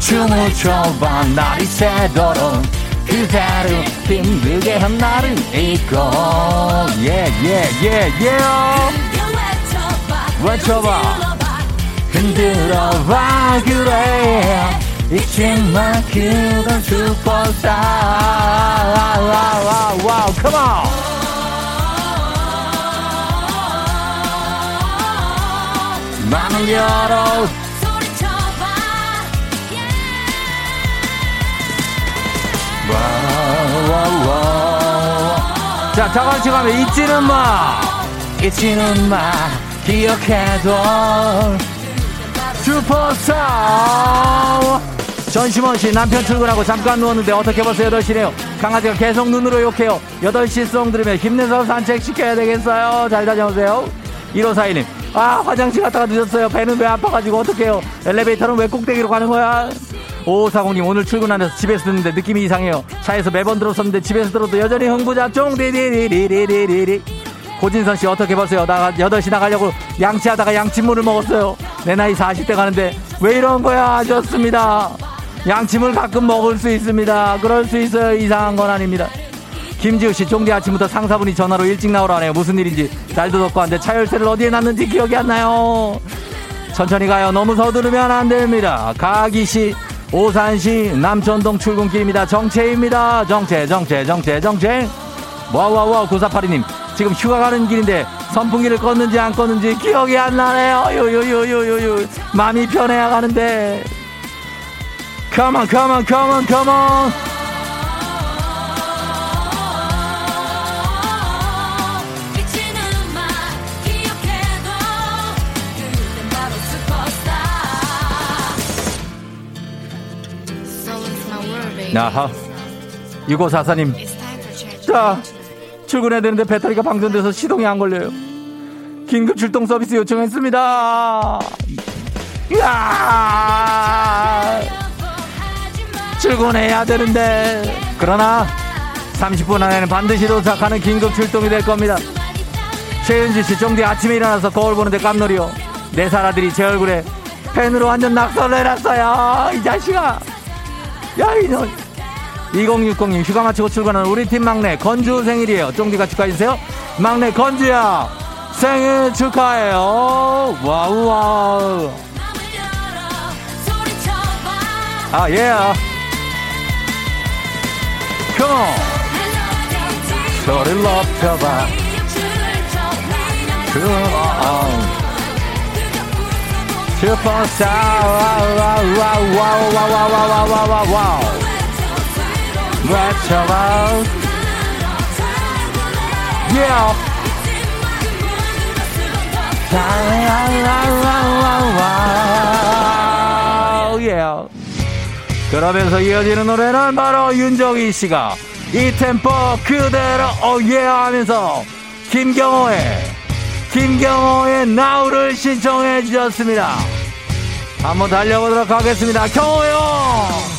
춤을 춰봐. 날이 새도록. 그대를 힘들게 한 나를 잊고. Yeah, yeah, yeah, yeah. 외쳐봐. 흔들어봐, 그래. 잊지마, 그건 슈퍼스타. Wow, come on. 마음을 열어. 와와와 자, 다 같이 가면 잊지는 마, 잊지는 마, 기억해도 슈퍼스타. 전시원 씨 남편 출근하고 잠깐 누웠는데 어떻게 벌써 8시네요. 강아지가 계속 눈으로 욕해요. 8시 송 들으면 힘내서 산책시켜야 되겠어요. 잘 다녀오세요. 1541님. 아, 화장실 갔다가 늦었어요. 배는 왜 아파가지고 어떡해요. 엘리베이터는 왜 꼭대기로 가는 거야? 5540님 오늘 출근하면서 집에서 듣는데 느낌이 이상해요. 차에서 매번 들었었는데 집에서 들어도 여전히 흥부잡종 디디디디디디디 고진선 씨 어떻게 보세요? 나 8시 나가려고 양치하다가 양치물을 먹었어요. 내 나이 40대 가는데 왜 이런 거야? 좋습니다. 양침을 가끔 먹을 수 있습니다. 그럴 수 있어요. 이상한 건 아닙니다. 김지우 씨, 종디 아침부터 상사분이 전화로 일찍 나오라 하네요. 무슨 일인지. 날도 덥고 한데 차 열쇠를 어디에 놨는지 기억이 안 나요. 천천히 가요. 너무 서두르면 안 됩니다. 가기 씨, 오산 씨, 남천동 출근길입니다. 정체입니다. 정체, 정체, 정체, 정체. 와와와 9482님. 지금 휴가 가는 길인데 선풍기를 껐는지 안 껐는지 기억이 안 나네요. 요요요요요요. 마음이 편해야 가는데. Come on, come on, come on, come on. 아하. 6544님. 자, 출근해야 되는데 배터리가 방전돼서 시동이 안 걸려요. 긴급 출동 서비스 요청했습니다. 이야! 출근해야 되는데. 그러나 30분 안에는 반드시 도착하는 긴급 출동이 될 겁니다. 최윤지 씨, 정디 아침에 일어나서 거울 보는데 깜놀이요. 내 사라들이 제 얼굴에 펜으로 완전 낙서를 해놨어요. 이 자식아. 야, 이놈. 2060님 휴가 마치고 출근하는 우리 팀 막내 건주 생일이에요. 쫑디가 축하해주세요. 막내 건주야 생일 축하해요. 와우 와우. 아 예. Come on. 소리를 높여봐. Come. 슈퍼스타 김경호의 김경호의 나우를 신청해 주셨습니다. 한번 달려보도록 하겠습니다. 경호요!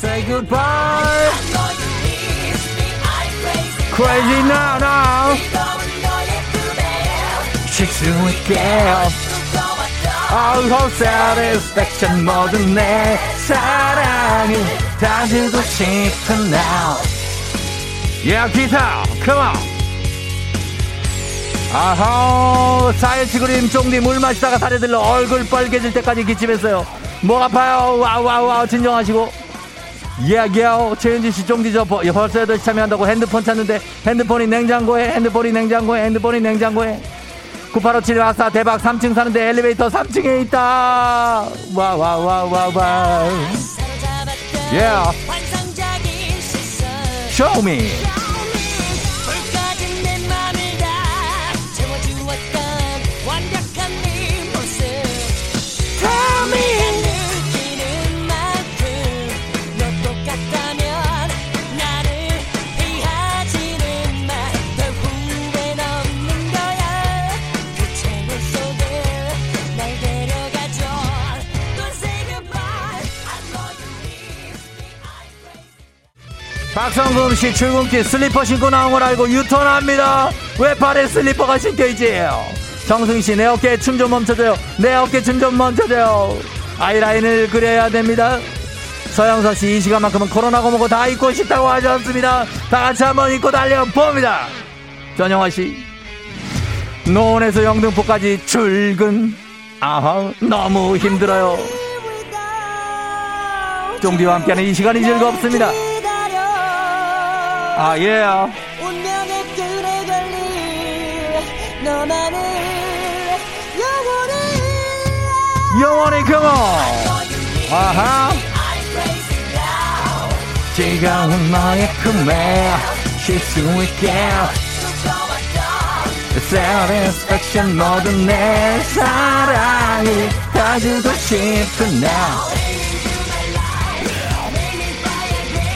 Say goodbye. Crazy now now 실수할게 Oh satisfaction 모든 내 사랑을 다 주고 싶은 now Yeah 기타 come on 아하 사일치 그림 쫑디 물 마시다가 다리 들러 얼굴 빨개질 때까지 기침했어요 목 아파요 wow 진정하시고 예예요 최은지 씨 쫑디 저 벌- 벌써 8시 참여한다고 핸드폰 찾는데 핸드폰이 냉장고에 핸드폰이 냉장고에 핸드폰이 냉장고에. 9857 앗싸 대박 3층 사는데 엘리베이터 3층에 있다. 와 와 와 와와. 예 환상적인 시선. Show me 박성금 씨 출근길 슬리퍼 신고 나온 걸 알고 유턴합니다. 왜 발에 슬리퍼가 신겨 있지? 정승희 씨 내 어깨 춤 좀 멈춰줘요. 내 어깨 춤 좀 멈춰줘요. 아이라인을 그려야 됩니다. 서영선 씨 이 시간만큼은 코로나고 뭐고 다 잊고 싶다고 하셨습니다. 다 같이 한번 잊고 달려봅니다. 전영화 씨 노원에서 영등포까지 출근. 아하 너무 힘들어요. 쫑디와 함께하는 이 시간이 즐겁습니다. 아 예. 운명의 끈에 걸린 너만을 영원히 영원히 경험. 아하. 즐거운 너의 꿈에 쉴수 있게. Satisfaction 모든 내 사랑을 다 주고 싶은 now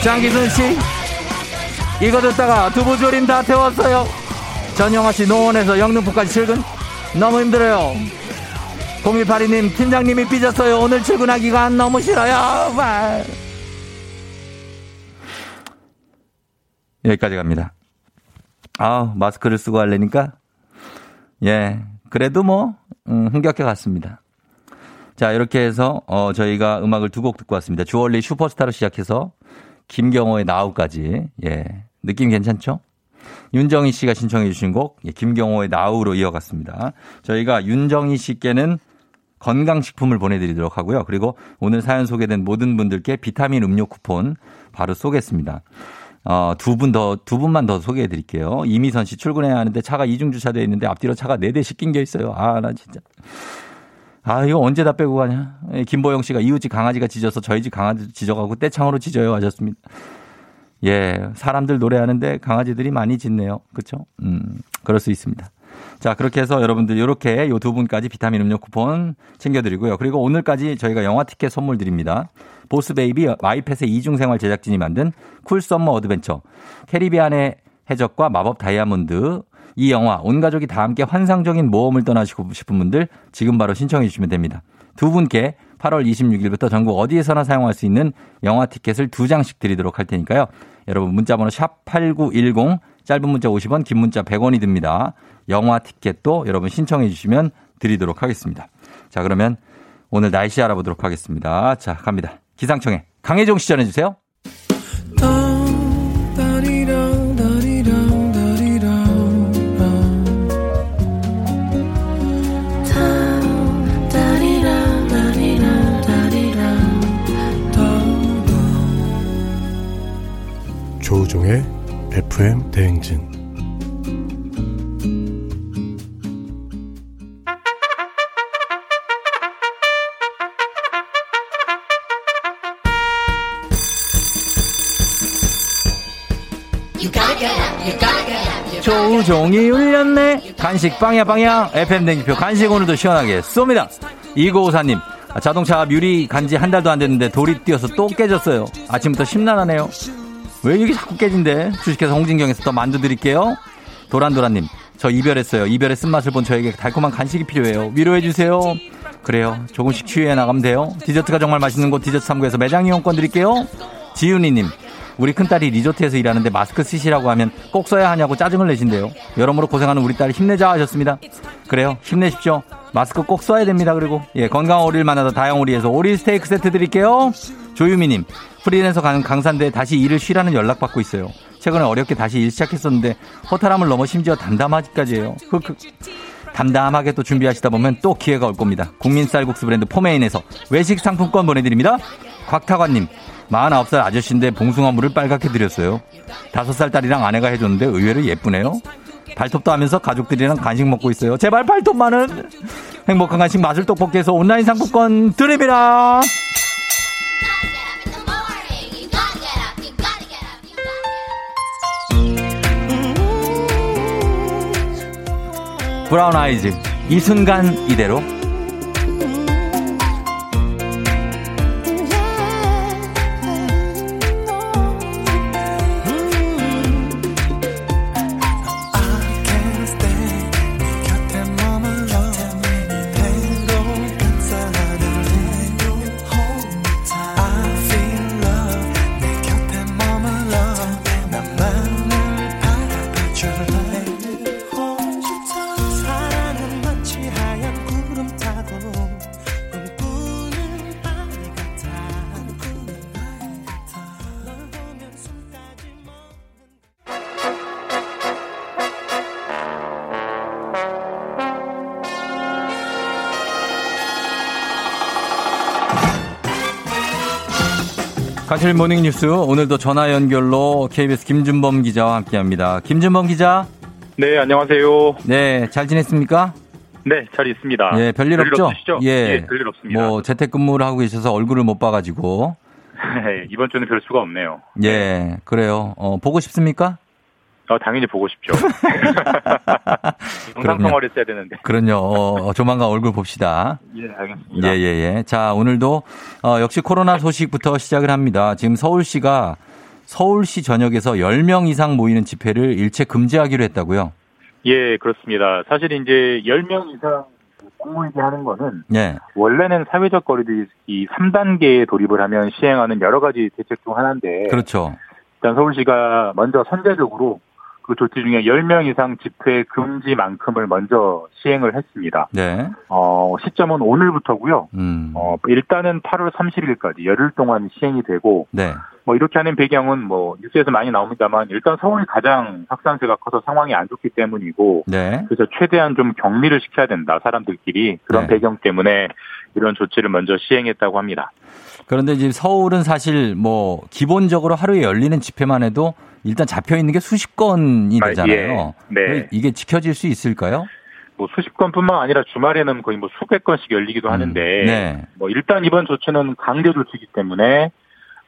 장기순 씨 이거 듣다가 두부조림 다 태웠어요. 전영아 씨 노원에서 영등포까지 출근. 너무 힘들어요. 0182님 팀장님이 삐졌어요. 오늘 출근하기가 너무 싫어요. 말. 여기까지 갑니다. 아 마스크를 쓰고 하려니까? 예 그래도 뭐 음, 흥겹게 갔습니다. 자 이렇게 해서 어, 저희가 음악을 두 곡 듣고 왔습니다. 주얼리 슈퍼스타로 시작해서 김경호의 나우까지 예 느낌 괜찮죠? 윤정희 씨가 신청해 주신 곡 예, 김경호의 나우로 이어갔습니다 저희가 윤정희 씨께는 건강식품을 보내드리도록 하고요. 그리고 오늘 사연 소개된 모든 분들께 비타민 음료 쿠폰 바로 쏘겠습니다. 어, 두 분 더, 두 분만 더 소개해 드릴게요. 이미선 씨 출근해야 하는데 차가 이중 주차되어 있는데 앞뒤로 차가 네 대씩 낑겨 있어요. 아, 나 진짜. 아, 이거 언제 다 빼고 가냐. 예, 김보영 씨가 이웃집 강아지가 짖어서 저희 집 강아지도 짖어가고 떼창으로 짖어요 하셨습니다. 예, 사람들 노래하는데 강아지들이 많이 짖네요. 그쵸? 음, 그럴 수 있습니다. 자, 그렇게 해서 여러분들 이렇게 요 두 분까지 비타민 음료 쿠폰 챙겨드리고요. 그리고 오늘까지 저희가 영화 티켓 선물 드립니다. 보스베이비 마이펫의 이중생활 제작진이 만든 cool summer adventure, 캐리비안의 해적과 마법 다이아몬드, 이 영화 온 가족이 다 함께 환상적인 모험을 떠나시고 싶은 분들 지금 바로 신청해 주시면 됩니다. 두 분께 8월 26일부터 전국 어디에서나 사용할 수 있는 영화 티켓을 두 장씩 드리도록 할 테니까요. 여러분 문자 번호 샵 8910 짧은 문자 50원 긴 문자 100원이 듭니다. 영화 티켓도 여러분 신청해 주시면 드리도록 하겠습니다. 자 그러면 오늘 날씨 알아보도록 하겠습니다. 자 갑니다. 기상청에 강혜종 씨 전해 주세요. 조우종의 FM 대행진 조종이 울렸네. 간식 빵야 빵야. FM 댕기표 간식 오늘도 시원하게 쏩니다. 이고우사님. 아, 자동차 뮤리 간지 한 달도 안 됐는데 돌이 뛰어서 또 깨졌어요. 아침부터 심란하네요. 왜 이게 자꾸 깨진대? 주식회사 홍진경에서 더 만두 드릴게요. 도란도란님. 저 이별했어요. 이별의 쓴맛을 본 저에게 달콤한 간식이 필요해요. 위로해주세요. 그래요. 조금씩 치유해 나가면 돼요. 디저트가 정말 맛있는 곳 디저트 3구에서 매장 이용권 드릴게요. 지윤이님. 우리 큰딸이 리조트에서 일하는데 마스크 쓰시라고 하면 꼭 써야 하냐고 짜증을 내신대요. 여러모로 고생하는 우리 딸 힘내자 하셨습니다. 그래요. 힘내십시오. 마스크 꼭 써야 됩니다. 그리고 예, 건강한 오리를 만나다 다양오리에서 오리 스테이크 세트 드릴게요. 조유미님 프리랜서 가는 강산대에 다시 일을 쉬라는 연락 받고 있어요. 최근에 어렵게 다시 일 시작했었는데 허탈함을 넘어 심지어 담담하기까지 해요. 흑흑. 담담하게 또 준비하시다 보면 또 기회가 올 겁니다. 국민 쌀국수 브랜드 포메인에서 외식 상품권 보내드립니다. 곽타관님, 49살 아저씨인데 봉숭아 물을 빨갛게 드렸어요. 5살 딸이랑 아내가 해줬는데 의외로 예쁘네요. 발톱도 하면서 가족들이랑 간식 먹고 있어요. 제발 발톱만은 행복한 간식 맛을 떡볶이에서 온라인 상품권 드립니다. 브라운 아이즈 이 순간 이대로 가실 모닝 뉴스 오늘도 전화 연결로 KBS 김준범 기자와 함께합니다. 김준범 기자, 네, 안녕하세요. 네 잘 지냈습니까? 네, 잘 있습니다. 예, 별일 없죠? 없으시죠? 예. 예, 별일 없습니다. 뭐 재택근무를 하고 계셔서 얼굴을 못 봐가지고 네, 이번 주는 별 수가 없네요. 예 그래요. 어, 보고 싶습니까? 어, 당연히 보고 싶죠. 영상 그럼요. 통화를 했어야 되는데. 그럼요. 어, 조만간 얼굴 봅시다. 예, 알겠습니다. 예, 예, 예. 자, 오늘도, 어, 역시 코로나 소식부터 시작을 합니다. 지금 서울시가 서울시 전역에서 10명 이상 모이는 집회를 일체 금지하기로 했다고요? 예, 그렇습니다. 사실 이제 10명 이상 공모이게 하는 거는 예. 원래는 사회적 거리두기 이 3단계에 돌입을 하면 시행하는 여러 가지 대책 중 하나인데 그렇죠. 일단 서울시가 먼저 선제적으로 그 조치 중에 10명 이상 집회 금지만큼을 먼저 시행을 했습니다. 네. 어, 시점은 오늘부터고요. 음. 어, 일단은 8월 30일까지 열흘 동안 시행이 되고 네. 뭐 이렇게 하는 배경은 뭐 뉴스에서 많이 나옵니다만 일단 서울이 가장 확산세가 커서 상황이 안 좋기 때문이고 네. 그래서 최대한 좀 격리를 시켜야 된다 사람들끼리 그런 네. 배경 때문에 이런 조치를 먼저 시행했다고 합니다. 그런데 이제 서울은 사실 뭐 기본적으로 하루에 열리는 집회만 해도 일단 잡혀 있는 게 수십 건이 아, 되잖아요. 예. 네. 이게 지켜질 수 있을까요? 뭐 수십 건뿐만 아니라 주말에는 거의 뭐 수백 건씩 열리기도 하는데 네. 뭐 일단 이번 조치는 강제 조치이기 때문에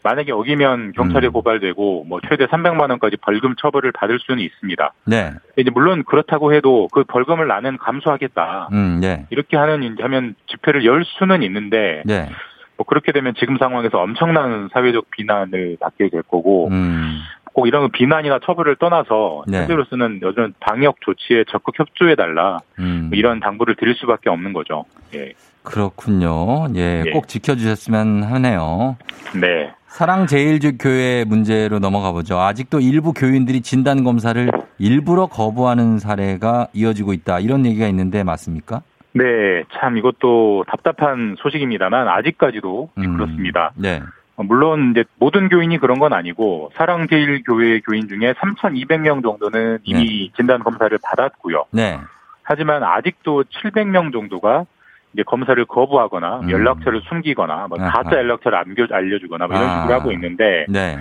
만약에 어기면 경찰에 음. 고발되고 뭐 최대 300만 원까지 벌금 처벌을 받을 수는 있습니다. 네. 이제 물론 그렇다고 해도 그 벌금을 나는 감수하겠다. 음, 네. 이렇게 하는 하면 집회를 열 수는 있는데 네. 뭐 그렇게 되면 지금 상황에서 엄청난 사회적 비난을 받게 될 거고 음. 꼭 이런 비난이나 처벌을 떠나서 네. 현재로서는 요즘 방역 조치에 적극 협조해 달라 음. 이런 당부를 드릴 수밖에 없는 거죠. 예. 그렇군요. 예, 예. 꼭 지켜주셨으면 하네요. 네. 사랑제일교회 문제로 넘어가 보죠. 아직도 일부 교인들이 진단 검사를 일부러 거부하는 사례가 이어지고 있다. 이런 얘기가 있는데 맞습니까? 네, 참 이것도 답답한 소식입니다만 아직까지도 음. 그렇습니다. 네. 어, 물론 이제 모든 교인이 그런 건 아니고 사랑제일교회 교인 중에 3,200명 정도는 이미 진단 검사를 받았고요. 네. 하지만 아직도 700명 정도가 이제 검사를 거부하거나 음. 연락처를 숨기거나 뭐. 가짜 연락처를 안겨 알려주거나 뭐 이런 아. 식으로 하고 있는데 네.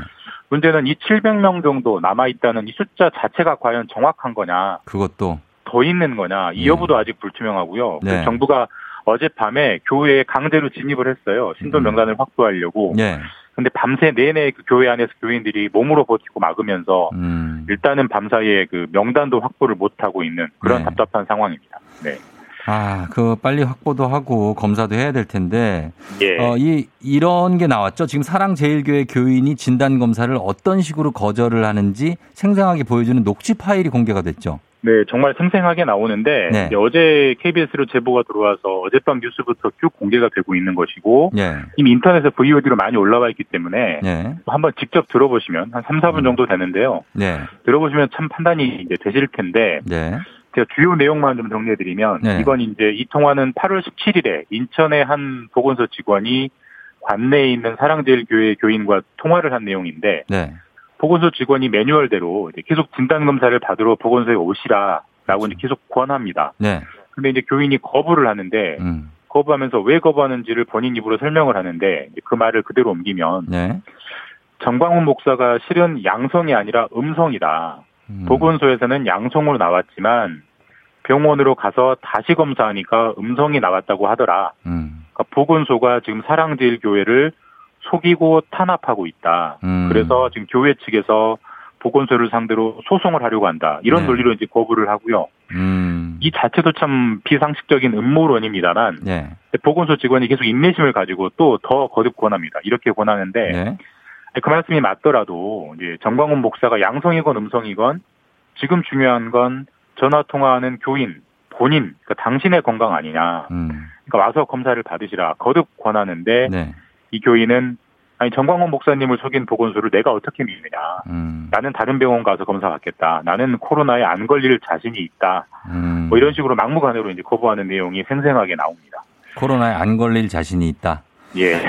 문제는 이 700명 정도 남아 있다는 이 숫자 자체가 과연 정확한 거냐, 그것도. 더 있는 거냐 이 음. 여부도 아직 불투명하고요. 네. 정부가 어젯밤에 교회에 강제로 진입을 했어요. 신도 음. 명단을 확보하려고. 네. 근데 밤새 내내 그 교회 안에서 교인들이 몸으로 버티고 막으면서 음. 일단은 밤사이에 그 명단도 확보를 못 하고 있는 그런 네. 답답한 상황입니다. 네. 아, 그 빨리 확보도 하고 검사도 해야 될 텐데. 예. 어, 이 이런 게 나왔죠. 지금 사랑제일교회 교인이 진단 검사를 어떤 식으로 거절을 하는지 생생하게 보여주는 녹취 파일이 공개가 됐죠. 네, 정말 생생하게 나오는데 네. 어제 KBS로 제보가 들어와서 어젯밤 뉴스부터 쭉 공개가 되고 있는 것이고 예. 이미 인터넷에 VOD로 많이 올라와 있기 때문에 예. 한번 직접 들어보시면 한 3, 4분 정도 되는데요. 네. 들어보시면 참 판단이 이제 되실 텐데 네. 제가 주요 내용만 좀 정리해드리면 네. 이번 이제 이 통화는 8월 17일에 인천의 한 보건소 직원이 관내에 있는 사랑제일교회 교인과 통화를 한 내용인데 네. 보건소 직원이 매뉴얼대로 계속 진단 검사를 받으러 보건소에 오시라라고 이제 계속 권합니다. 네. 근데 이제 교인이 거부를 하는데 음. 거부하면서 왜 거부하는지를 본인 입으로 설명을 하는데 그 말을 그대로 옮기면 네. 정광훈 목사가 실은 양성이 아니라 음성이다. 음. 보건소에서는 양성으로 나왔지만 병원으로 가서 다시 검사하니까 음성이 나왔다고 하더라. 음. 그러니까 보건소가 지금 사랑제일 교회를 속이고 탄압하고 있다. 음. 그래서 지금 교회 측에서 보건소를 상대로 소송을 하려고 한다. 이런 네. 논리로 이제 거부를 하고요. 음. 이 자체도 참 비상식적인 음모론입니다만 네. 보건소 직원이 계속 인내심을 가지고 또 더 거듭 권합니다. 이렇게 권하는데 네. 그 말씀이 맞더라도 이제 정광훈 목사가 양성이건 음성이건 지금 중요한 건 전화 통화하는 교인 본인 그러니까 당신의 건강 아니냐. 음. 그러니까 와서 검사를 받으시라 거듭 권하는데 네. 이 교인은 아니 정광훈 목사님을 속인 보건소를 내가 어떻게 믿느냐. 음. 나는 다른 병원 가서 검사 받겠다. 나는 코로나에 안 걸릴 자신이 있다. 음. 뭐 이런 식으로 막무가내로 이제 거부하는 내용이 생생하게 나옵니다. 코로나에 안 걸릴 자신이 있다. 예. 예.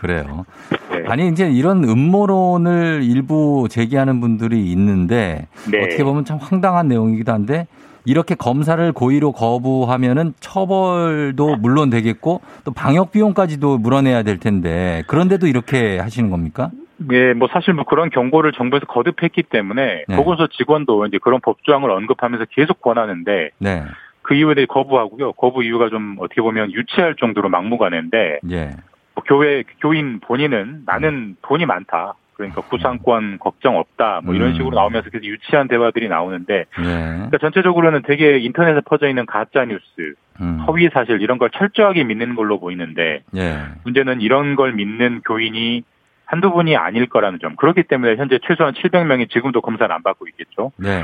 그래요. 네. 아니 이제 이런 음모론을 일부 제기하는 분들이 있는데 네. 어떻게 보면 참 황당한 내용이기도 한데 이렇게 검사를 고의로 거부하면은 처벌도 물론 되겠고 또 방역 비용까지도 물어내야 될 텐데 그런데도 이렇게 하시는 겁니까? 예, 뭐 사실 뭐 그런 경고를 정부에서 거듭했기 때문에 네. 보건소 직원도 이제 그런 법조항을 언급하면서 계속 권하는데 네. 그 대해 거부하고요. 거부 이유가 좀 어떻게 보면 유치할 정도로 막무가내인데 예. 뭐 교회 교인 본인은 나는 돈이 많다. 그러니까 구상권 걱정 없다. 뭐 이런 음. 식으로 나오면서 계속 유치한 대화들이 나오는데 예. 그러니까 전체적으로는 되게 인터넷에 퍼져 있는 가짜 뉴스, 음. 허위 사실 이런 걸 철저하게 믿는 걸로 보이는데 예. 문제는 이런 걸 믿는 교인이 한두 분이 아닐 거라는 점. 그렇기 때문에 현재 최소한 700명이 지금도 검사를 안 받고 있겠죠. 네.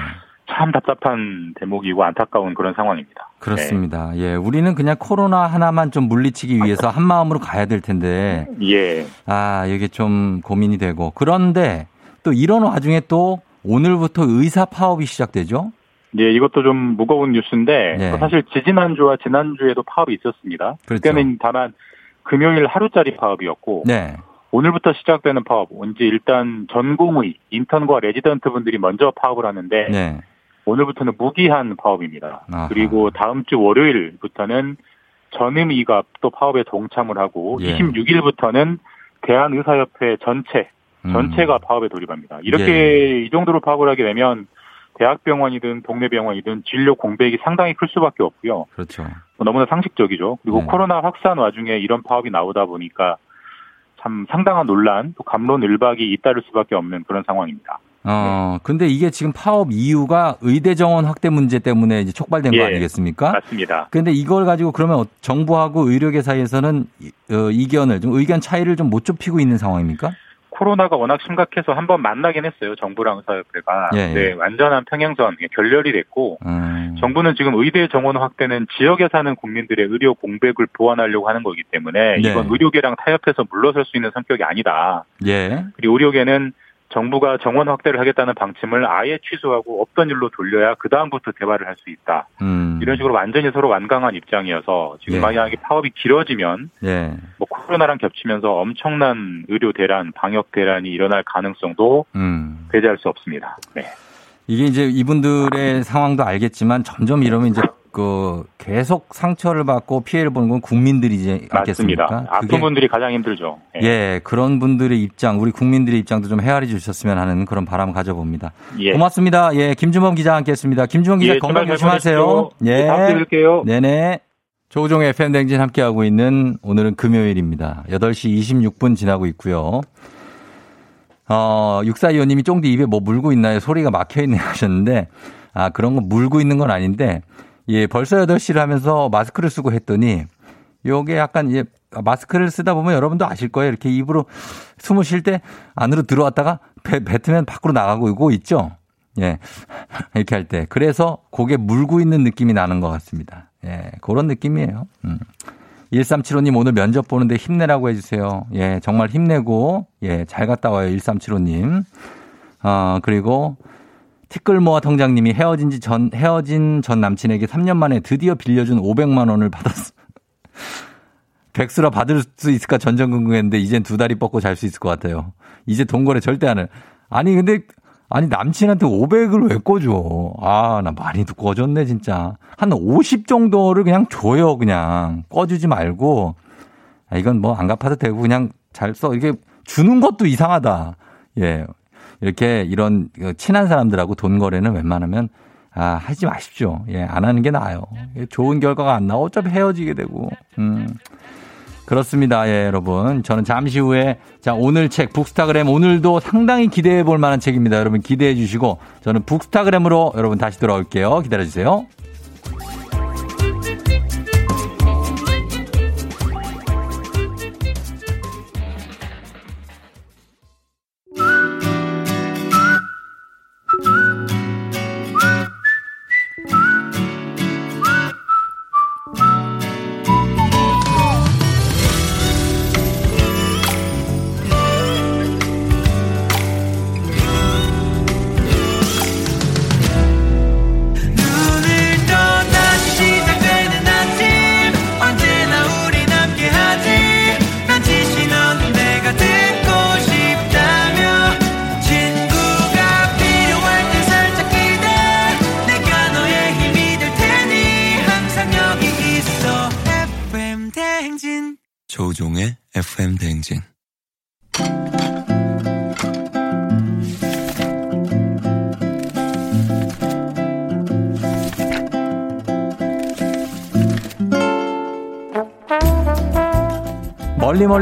참 답답한 대목이고 안타까운 그런 상황입니다. 그렇습니다. 예. 우리는 그냥 코로나 하나만 좀 물리치기 위해서 한 마음으로 가야 될 텐데 네. 예. 아, 이게 좀 고민이 되고. 그런데 또 이런 와중에 또 오늘부터 의사 파업이 시작되죠? 예, 이것도 좀 무거운 뉴스인데 네. 사실 지지난주와 지난주에도 파업이 있었습니다. 그렇죠. 그때는 다만 금요일 하루짜리 파업이었고 네. 오늘부터 시작되는 파업, 이제 일단 전공의 인턴과 레지던트 분들이 먼저 파업을 하는데 네. 오늘부터는 무기한 파업입니다. 아하. 그리고 다음 주 월요일부터는 전임의가 또 파업에 동참을 하고 예. 26일부터는 대한의사협회 전체 음. 전체가 파업에 돌입합니다. 이렇게 이 정도로 파업을 하게 되면 대학병원이든 동네 병원이든 진료 공백이 상당히 클 수밖에 없고요. 그렇죠. 뭐 너무나 상식적이죠. 그리고 네. 코로나 확산 와중에 이런 파업이 나오다 보니까 참 상당한 논란, 또 감론 일박이 잇따를 수밖에 없는 그런 상황입니다. 어, 근데 이게 지금 파업 이유가 의대 정원 확대 문제 때문에 이제 촉발된 거 예. 아니겠습니까? 맞습니다. 근데 이걸 가지고 그러면 어- 정부하고 의료계 사이에서는 이- 어, 이견을 좀 의견 차이를 좀 못 좁히고 있는 상황입니까? 코로나가 워낙 심각해서 한 번 만나긴 했어요. 정부랑 의사협회가. 예, 예. 네, 완전한 평행선 결렬이 됐고 음. 정부는 지금 의대 정원 확대는 지역에 사는 국민들의 의료 공백을 보완하려고 하는 거기 때문에 네. 이건 의료계랑 타협해서 물러설 수 있는 성격이 아니다. 예. 그리고 의료계는 정부가 정원 확대를 하겠다는 방침을 아예 취소하고 없던 일로 돌려야 그 다음부터 대화를 할 수 있다. 음. 이런 식으로 완전히 서로 완강한 입장이어서 지금 예. 만약에 파업이 길어지면 예. 뭐 코로나랑 겹치면서 엄청난 의료 대란, 방역 대란이 일어날 가능성도 음. 배제할 수 없습니다. 네. 이게 이제 이분들의 상황도 알겠지만 점점 이러면 이제 그 계속 상처를 받고 피해를 보는 건 국민들이지 않겠습니까? 맞습니다. 아픈 분들이 가장 힘들죠. 예. 예, 그런 분들의 입장, 우리 국민들의 입장도 좀 헤아려 주셨으면 하는 그런 바람 가져봅니다. 예. 고맙습니다. 예, 김주범 기자 함께했습니다. 김주범 기자 예, 건강 조심하세요. 예, 다음 주에 뵐게요. 네네. 조우종의 FM 댕진 함께하고 있는 오늘은 금요일입니다. 8시 26분 지나고 있고요. 어, 육사위원님이 쫑디 입에 뭐 물고 있나요? 소리가 막혀 있네 하셨는데, 아, 그런 거 물고 있는 건 아닌데, 예, 벌써 8시를 하면서 마스크를 쓰고 했더니, 요게 약간 예, 마스크를 쓰다 보면 여러분도 아실 거예요. 이렇게 입으로 숨을 쉴 때 안으로 들어왔다가 배, 뱉으면 밖으로 나가고 이거 있죠? 예. 이렇게 할 때. 그래서 고개 물고 있는 느낌이 나는 것 같습니다. 예. 그런 느낌이에요. 음. 1375님 오늘 면접 보는데 힘내라고 해주세요. 예. 정말 힘내고, 예. 잘 갔다 와요. 1375님. 어, 그리고 티끌모아 통장님이 헤어진 지 전, 헤어진 전 남친에게 3년 만에 드디어 빌려준 500만 원을 받았어. 백수라 받을 수 있을까 전전긍긍했는데 이젠 두 다리 뻗고 잘 수 있을 것 같아요. 이제 돈 거래 절대 안 해. 아니 근데 아니 남친한테 500을 왜 꿔줘? 아 나 많이 꿔줬네 진짜. 한 50 정도를 그냥 줘요 그냥 꿔주지 말고. 아, 이건 뭐 안 갚아도 되고 그냥 잘 써. 이게 주는 것도 이상하다. 예. 이렇게 이런 친한 사람들하고 돈 거래는 웬만하면 아, 하지 마십시오. 예, 안 하는 게 나아요. 좋은 결과가 안 나와. 어차피 헤어지게 되고. 음. 그렇습니다. 예, 여러분. 저는 잠시 후에 자, 오늘 책 북스타그램 오늘도 상당히 기대해 볼 만한 책입니다. 여러분 기대해 주시고 저는 북스타그램으로 여러분 다시 돌아올게요. 기다려 주세요.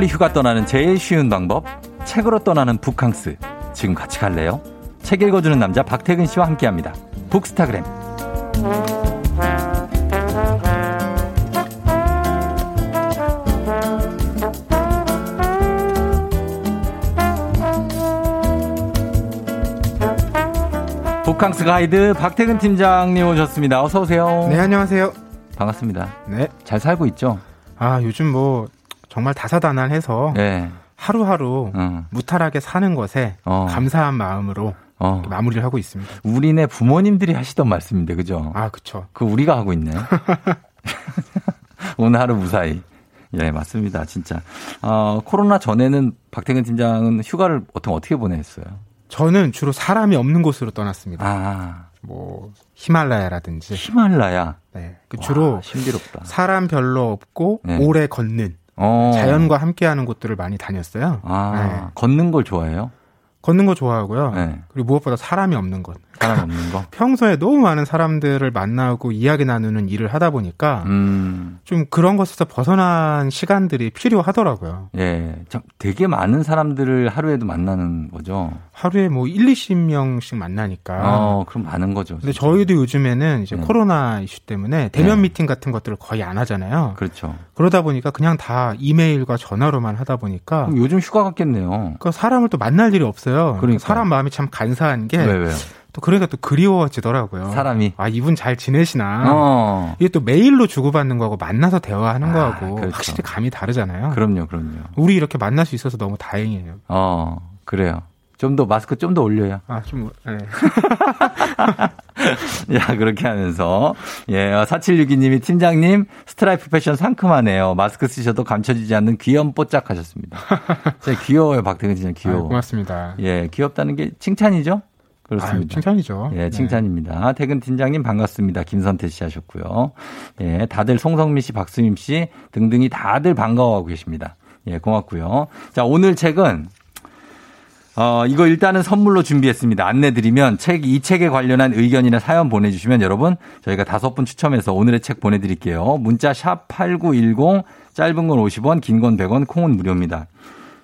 멀리 휴가 떠나는 제일 쉬운 방법 책으로 떠나는 북캉스 지금 같이 갈래요? 책 읽어주는 남자 박태근 씨와 함께합니다. 북스타그램 북캉스 가이드 박태근 팀장님 오셨습니다. 어서 오세요. 네, 안녕하세요. 반갑습니다. 네. 잘 살고 있죠? 아, 요즘 뭐 정말 다사다난해서 네. 하루하루 어. 무탈하게 사는 것에 어. 감사한 마음으로 어. 마무리를 하고 있습니다. 우리네 부모님들이 하시던 말씀인데 그죠? 아, 그쵸. 그 우리가 하고 있네요. 오늘 하루 무사히. 예, 맞습니다. 진짜. 어, 코로나 전에는 박태근 팀장은 휴가를 보통 어떻게 보냈어요? 저는 주로 사람이 없는 곳으로 떠났습니다. 아, 뭐 히말라야라든지. 히말라야. 네. 그 주로 와, 신비롭다. 사람 별로 없고 네. 오래 걷는 어. 자연과 함께하는 곳들을 많이 다녔어요. 아, 네. 걷는 걸 좋아해요? 걷는 거 좋아하고요. 네. 그리고 무엇보다 사람이 없는 것. 사람 없는 거? 평소에 너무 많은 사람들을 만나고 이야기 나누는 일을 하다 보니까 음, 좀 그런 것에서 벗어난 시간들이 필요하더라고요. 예. 참 되게 많은 사람들을 하루에도 만나는 거죠? 하루에 뭐 1, 20명씩 만나니까. 어, 그럼 많은 거죠. 아. 근데 진짜. 저희도 요즘에는 이제 네. 코로나 이슈 때문에 대면 네. 미팅 같은 것들을 거의 안 하잖아요. 그렇죠. 그러다 보니까 그냥 다 이메일과 전화로만 하다 보니까 요즘 휴가 갔겠네요. 그 사람을 또 만날 일이 없어요. 그러니까요. 사람 마음이 참 간사한 게 왜? 또 그러니까 또 그리워지더라고요. 사람이. 아 이분 잘 지내시나. 어. 이게 또 메일로 주고받는 거하고 만나서 대화하는 아, 거하고 그렇죠. 확실히 감이 다르잖아요. 그럼요, 그럼요. 우리 이렇게 만날 수 있어서 너무 다행이에요. 어, 그래요. 좀 더 마스크 좀 더 올려요. 아, 좀, 네. 야, 그렇게 하면서. 예, 4762님이 팀장님, 스트라이프 패션 상큼하네요. 마스크 쓰셔도 감춰지지 않는 귀염 뽀짝 하셨습니다. 진짜 귀여워요, 박태근 진짜 아, 귀여워. 고맙습니다. 예, 귀엽다는 게 칭찬이죠? 아, 그렇습니다. 칭찬이죠. 예, 칭찬입니다. 태근 팀장님 반갑습니다. 김선태 씨 하셨고요. 예, 다들 송성미 씨, 박수임 씨 등등이 다들 반가워하고 계십니다. 예, 고맙고요. 자, 오늘 책은 어, 이거 일단은 선물로 준비했습니다. 안내드리면 책, 이 책에 관련한 의견이나 사연 보내주시면 여러분, 저희가 다섯 분 추첨해서 오늘의 책 보내드릴게요. 문자 샵 8910, 짧은 건 50원, 긴 건 100원, 콩은 무료입니다.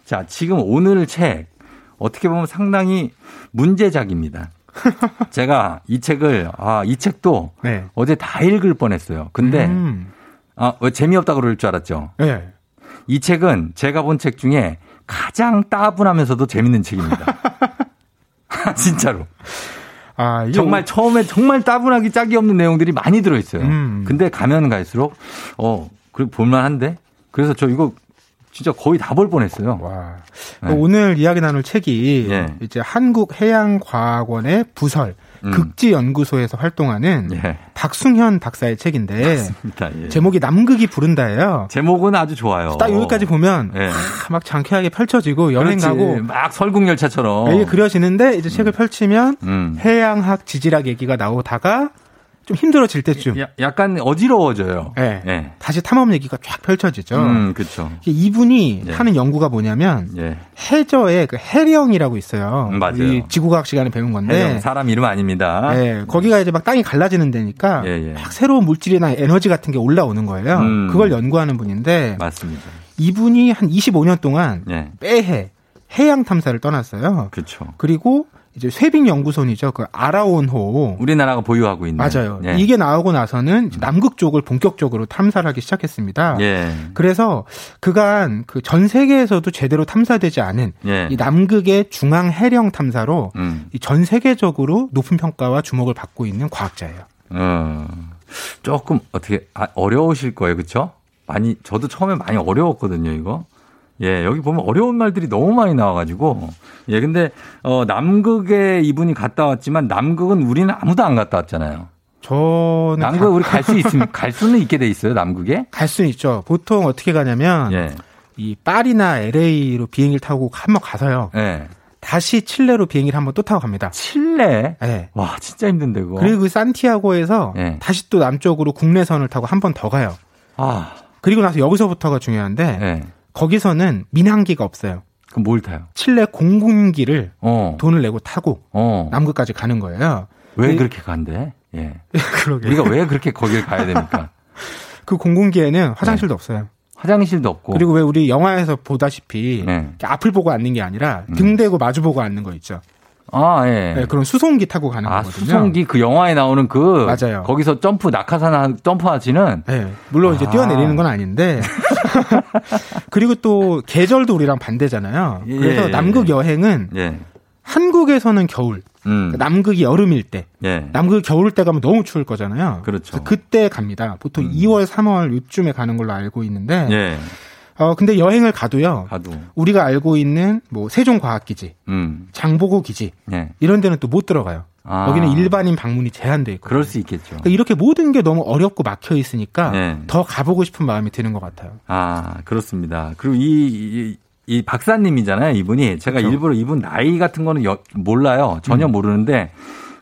자, 지금 오늘 책, 어떻게 보면 상당히 문제작입니다. 제가 이 책을, 아, 이 책도 네. 어제 다 읽을 뻔했어요. 근데, 음, 아, 왜 재미없다 그럴 줄 알았죠? 네. 이 책은 제가 본 책 중에 가장 따분하면서도 재밌는 책입니다. 진짜로. 아, 정말 처음에 정말 따분하기 짝이 없는 내용들이 많이 들어있어요. 음. 근데 가면 갈수록 어, 그 볼만한데. 그래서 저 이거 진짜 거의 다 볼 뻔했어요. 와. 네. 오늘 이야기 나눌 책이 예. 이제 한국해양과학원의 부설 음. 극지 연구소에서 활동하는 예. 박승현 박사의 책인데. 예. 제목이 남극이 부른다예요. 제목은 아주 좋아요. 딱 여기까지 보면 예. 아, 막 장쾌하게 펼쳐지고 여행 그렇지. 가고 막 설국 열차처럼. 이게 그려지는데 이제 책을 펼치면 음. 해양학 지질학 얘기가 나오다가 좀 힘들어질 때쯤 야- 약간 어지러워져요. 예. 예. 다시 탐험 얘기가 쫙 펼쳐지죠. 음, 그렇죠. 이분이 예. 하는 연구가 뭐냐면 예. 해저에 그 해령이라고 있어요. 음, 맞아요. 지구과학 시간에 배운 건데. 해령, 사람 이름 아닙니다. 예, 거기가 이제 막 땅이 갈라지는 데니까 예, 예. 막 새로운 물질이나 에너지 같은 게 올라오는 거예요. 음. 그걸 연구하는 분인데 맞습니다. 이분이 한 25년 동안 예. 매해 해양 탐사를 떠났어요. 그렇죠. 그리고 이제 쇠빙 연구소이죠. 그 아라온호. 우리나라가 보유하고 있는. 맞아요. 예. 이게 나오고 나서는 남극 쪽을 본격적으로 탐사를 하기 시작했습니다. 예. 그래서 그간 그 전 세계에서도 제대로 탐사되지 않은 예. 이 남극의 중앙 해령 탐사로 음. 이전 세계적으로 높은 평가와 주목을 받고 있는 과학자예요. 어. 조금 어떻게 아, 어려우실 거예요. 그렇죠? 많이 저도 처음에 많이 어려웠거든요, 이거. 예, 여기 보면 어려운 말들이 너무 많이 나와가지고. 예, 근데, 어, 남극에 이분이 갔다 왔지만 남극은 우리는 아무도 안 갔다 왔잖아요. 저는 남극 우리 갈 수 있으면, 갈 수는 있게 돼 있어요, 남극에? 갈 수는 있죠. 보통 어떻게 가냐면 예, 이 파리나 LA로 비행기를 타고 한 번 가서요. 예. 다시 칠레로 비행기를 한번 또 타고 갑니다. 칠레? 네. 와, 진짜 힘든데, 그거. 그리고 그 산티아고에서 예. 다시 또 남쪽으로 국내선을 타고 한 번 더 가요. 아, 그리고 나서 여기서부터가 중요한데 예. 거기서는 민항기가 없어요. 그럼 뭘 타요? 칠레 공군기를 어, 돈을 내고 타고 어. 남극까지 가는 거예요. 왜 그- 그렇게 간대? 예. 그러게. 우리가 왜 그렇게 거길 가야 됩니까? 그 공군기에는 화장실도 없어요. 화장실도 없고. 그리고 왜 우리 영화에서 보다시피 네. 앞을 보고 앉는 게 아니라 음. 등 대고 마주 보고 앉는 거 있죠. 아, 예. 네, 그런 수송기 타고 가는 아, 거거든요. 수송기 그 영화에 나오는 그 맞아요. 거기서 점프 낙하산 하- 점프하시는 네, 물론 이제 아. 뛰어내리는 건 아닌데 그리고 또 계절도 우리랑 반대잖아요. 예, 그래서 예, 남극 예. 여행은 예. 한국에서는 겨울, 음. 남극이 여름일 때, 예. 남극 겨울 때 가면 너무 추울 거잖아요. 그렇죠. 그때 갑니다. 보통 음. 2월, 3월 요쯤에 가는 걸로 알고 있는데, 예. 어 근데 여행을 가도요. 가도. 우리가 알고 있는 뭐 세종과학기지, 음. 장보고 기지 예. 이런 데는 또 못 들어가요. 아. 여기는 일반인 방문이 제한돼 있고. 그럴 수 있겠죠. 그러니까 이렇게 모든 게 너무 어렵고 막혀 있으니까 네. 더 가보고 싶은 마음이 드는 것 같아요. 아, 그렇습니다. 그리고 이, 이, 이 박사님이잖아요, 이분이. 제가 그렇죠. 일부러 이분 나이 같은 거는 여- 몰라요. 전혀 음. 모르는데,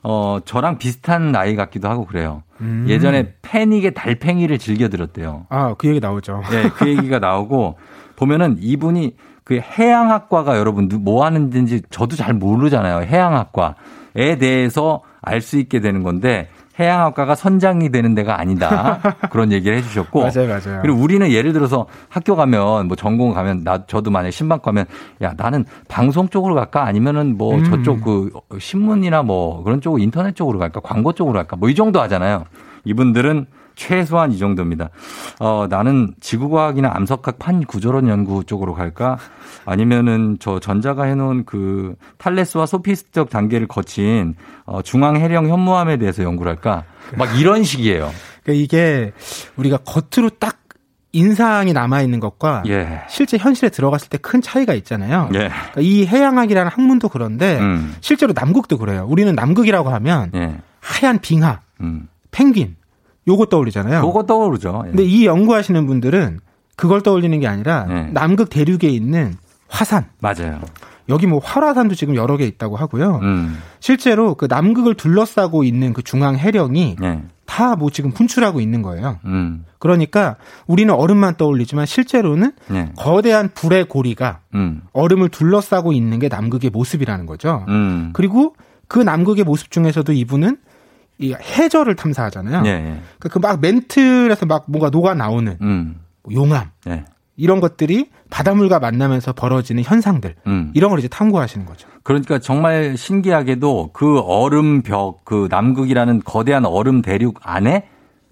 어, 저랑 비슷한 나이 같기도 하고 그래요. 음. 예전에 패닉의 달팽이를 즐겨 들었대요. 아, 그 얘기 나오죠. 예, 그 얘기가 나오고, 보면은 이분이 그 해양학과가 여러분 누- 뭐 하는지 저도 잘 모르잖아요. 해양학과에 대해서 알 수 있게 되는 건데, 해양학과가 선장이 되는 데가 아니다. 그런 얘기를 해주셨고. 맞아요, 맞아요. 그리고 우리는 예를 들어서 학교 가면 뭐 전공 가면 나 저도 만약에 신방 가면 야 나는 방송 쪽으로 갈까 아니면은 뭐 음. 저쪽 그 신문이나 뭐 그런 쪽 인터넷 쪽으로 갈까 광고 쪽으로 갈까 뭐 이 정도 하잖아요. 이분들은 최소한 이 정도입니다. 어 나는 지구과학이나 암석학 판 구조론 연구 쪽으로 갈까 아니면은 저 전자가 해놓은 그 탈레스와 소피스적 단계를 거친 어 중앙 해령 현무암에 대해서 연구를 할까 막 이런 식이에요. 그러니까 이게 우리가 겉으로 딱 인상이 남아 있는 것과 예. 실제 현실에 들어갔을 때 큰 차이가 있잖아요. 예. 그러니까 이 해양학이라는 학문도 그런데 음. 실제로 남극도 그래요. 우리는 남극이라고 하면 예. 하얀 빙하, 음. 펭귄 요거 떠올리잖아요. 그거 떠오르죠. 예. 근데 이 연구하시는 분들은 그걸 떠올리는 게 아니라 네. 남극 대륙에 있는 화산. 맞아요. 여기 뭐 활화산도 지금 여러 개 있다고 하고요. 음. 실제로 그 남극을 둘러싸고 있는 그 중앙 해령이 예. 다뭐 지금 분출하고 있는 거예요. 음. 그러니까 우리는 얼음만 떠올리지만 실제로는 예. 거대한 불의 고리가 음. 얼음을 둘러싸고 있는 게 남극의 모습이라는 거죠. 음. 그리고 그 남극의 모습 중에서도 이분은 이 해저를 탐사하잖아요. 예, 예. 그막 멘틀에서 막 뭔가 녹아 나오는 음. 용암 예. 이런 것들이 바닷물과 만나면서 벌어지는 현상들 음. 이런 걸 이제 탐구하시는 거죠. 그러니까 정말 신기하게도 그 얼음 벽, 그 남극이라는 거대한 얼음 대륙 안에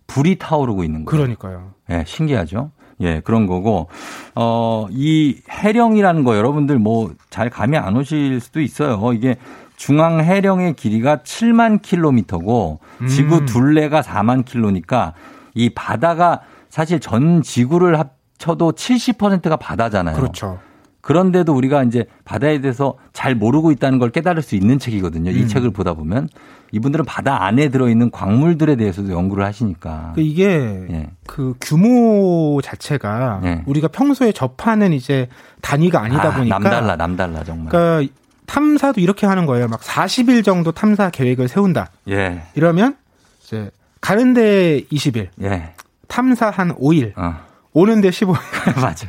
불이 타오르고 있는 거예요. 그러니까요. 예, 신기하죠. 예, 그런 거고, 어, 이 해령이라는 거 여러분들 뭐 잘 감이 안 오실 수도 있어요. 이게 중앙 해령의 길이가 7만 킬로미터고 음. 지구 둘레가 4만 킬로니까 이 바다가 사실 전 지구를 합쳐도 70%가 바다잖아요. 그렇죠. 그런데도 우리가 이제 바다에 대해서 잘 모르고 있다는 걸 깨달을 수 있는 책이거든요. 이 음. 책을 보다 보면 이분들은 바다 안에 들어있는 광물들에 대해서도 연구를 하시니까. 그 이게 예. 그 규모 자체가 예. 우리가 평소에 접하는 이제 단위가 아니다 아, 보니까 남달라, 남달라 정말. 그러니까 탐사도 이렇게 하는 거예요. 막 40일 정도 탐사 계획을 세운다. 예, 이러면 이제 가는데 20일, 예, 탐사 한 5일, 어, 오는데 15일 맞아.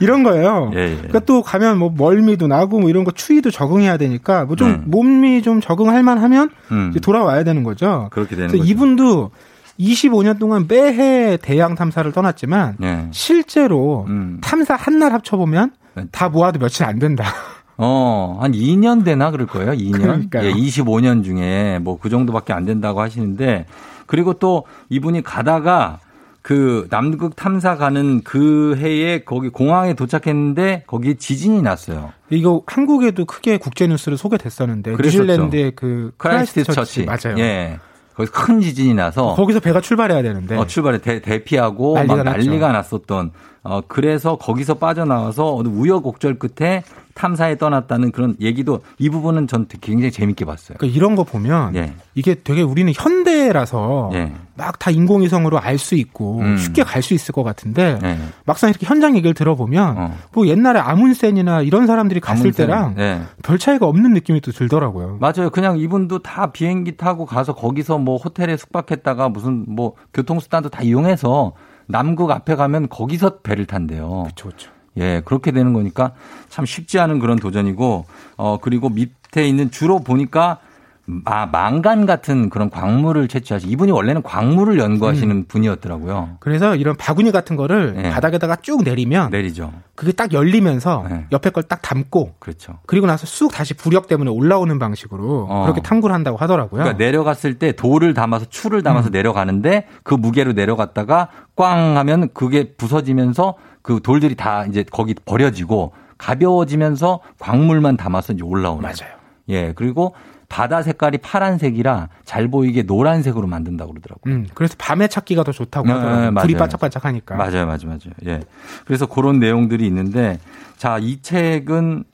이런 거예요. 예, 예. 그러니까 또 가면 뭐 멀미도 나고 뭐 이런 거 추위도 적응해야 되니까 뭐좀 음. 몸이 좀 적응할 만하면 음. 돌아와야 되는 거죠. 그렇게 되는 거죠. 이분도 25년 동안 매해 대양 탐사를 떠났지만 예. 실제로 음. 탐사 한 날 합쳐보면 네. 다 모아도 며칠 안 된다. 어, 한 2년 되나 그럴 거예요. 2년. 그러니까요. 예, 25년 중에 뭐 그 정도밖에 안 된다고 하시는데 그리고 또 이분이 가다가 그 남극 탐사 가는 그 해에 거기 공항에 도착했는데 거기 지진이 났어요. 이거 한국에도 크게 국제 뉴스로 소개됐었는데. 뉴질랜드의 그 크라이스트 크라이스트 처치. 맞아요. 예. 거기서 큰 지진이 나서 거기서 배가 출발해야 되는데 어, 출발에 대, 대피하고 난리가 막 났죠. 난리가 났었던 어 그래서 거기서 빠져나와서 어느 우여곡절 끝에 탐사에 떠났다는 그런 얘기도 이 부분은 전 굉장히 재밌게 봤어요. 그러니까 이런 거 보면 예. 이게 되게 우리는 현대라서 예. 막다 인공위성으로 알 수 있고 음. 쉽게 갈 수 있을 것 같은데 예. 막상 이렇게 현장 얘기를 들어보면 어. 뭐 옛날에 아문센이나 이런 사람들이 갔을 아문센. 때랑 예. 별 차이가 없는 느낌이 또 들더라고요. 맞아요. 그냥 이분도 다 비행기 타고 가서 거기서 뭐 호텔에 숙박했다가 무슨 뭐 교통수단도 다 이용해서 남극 앞에 가면 거기서 배를 탄대요. 그렇죠, 그렇죠. 예, 그렇게 되는 거니까 참 쉽지 않은 그런 도전이고, 어, 그리고 밑에 있는 주로 보니까 마, 망간 같은 그런 광물을 채취하시 이분이 원래는 광물을 연구하시는 분이었더라고요. 그래서 이런 바구니 같은 거를 예. 바닥에다가 쭉 내리면 내리죠. 그게 딱 열리면서 네. 옆에 걸 딱 담고 그렇죠. 그리고 나서 쑥 다시 부력 때문에 올라오는 방식으로 어. 그렇게 탐구를 한다고 하더라고요. 그러니까 내려갔을 때 돌을 담아서 추를 담아서 내려가는데 그 무게로 내려갔다가 꽝 하면 그게 부서지면서 그 돌들이 다 이제 거기 버려지고 가벼워지면서 광물만 담아서 이제 올라오는. 맞아요. 예, 그리고 바다 색깔이 파란색이라 잘 보이게 노란색으로 만든다고 그러더라고요. 음, 그래서 밤에 찾기가 더 좋다고 네, 하더라고요. 맞아요. 불이 반짝반짝하니까. 맞아요, 맞아요, 맞아요. 예. 그래서 그런 내용들이 있는데, 자, 이 책은,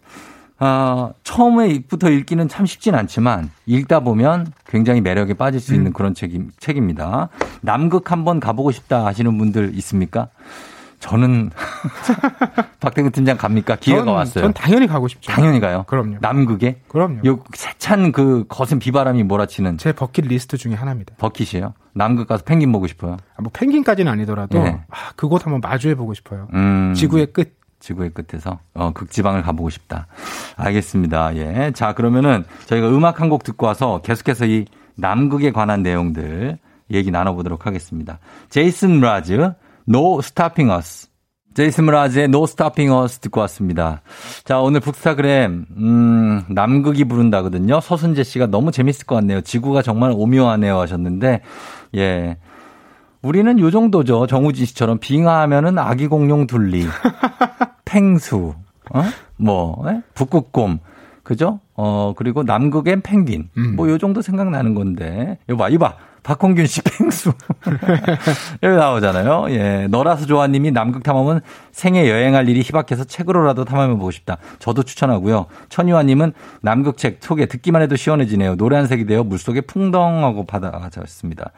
아, 처음에부터 읽기는 참 쉽진 않지만, 읽다 보면 굉장히 매력에 빠질 수 음. 있는 그런 책이, 책입니다. 남극 한번 가보고 싶다 하시는 분들 있습니까? 저는, 박대근 팀장 갑니까? 기회가 전, 왔어요. 전 당연히 가고 싶죠. 당연히 가요. 그럼요. 남극에? 그럼요. 요 세찬 그 거센 비바람이 몰아치는 제 버킷 리스트 중에 하나입니다. 버킷이에요. 남극 가서 펭귄 보고 싶어요. 아, 뭐 펭귄까지는 아니더라도 네. 아, 그곳 한번 마주해 보고 싶어요. 음. 지구의 끝. 지구의 끝에서 어 극지방을 가보고 싶다. 알겠습니다. 예. 자, 그러면은 저희가 음악 한 곡 듣고 와서 계속해서 이 남극에 관한 내용들 얘기 나눠보도록 하겠습니다. 제이슨 라즈, No Stopping Us. 제이슨 라즈의 No Stopping Us 듣고 왔습니다. 자, 오늘 북스타그램, 음, 남극이 부른다거든요. 서순재 씨가 너무 재밌을 것 같네요. 지구가 정말 오묘하네요 하셨는데, 예. 우리는 요 정도죠. 정우진 씨처럼 빙하하면은 아기 공룡 둘리, 팽수, 어? 뭐, 예? 북극곰, 그죠? 어, 그리고 남극엔 펭귄. 음. 뭐요 정도 생각나는 건데. 이거 봐, 이봐. 박홍균 씨 팽수. 여기 나오잖아요. 예. 너라서 좋아님이 남극 탐험은 생애 여행할 일이 희박해서 책으로라도 탐험해 보고 싶다. 저도 추천하고요. 천유아님은 남극 책 속에 듣기만 해도 시원해지네요. 노란색이 되어 물속에 풍덩하고 받아졌습니다.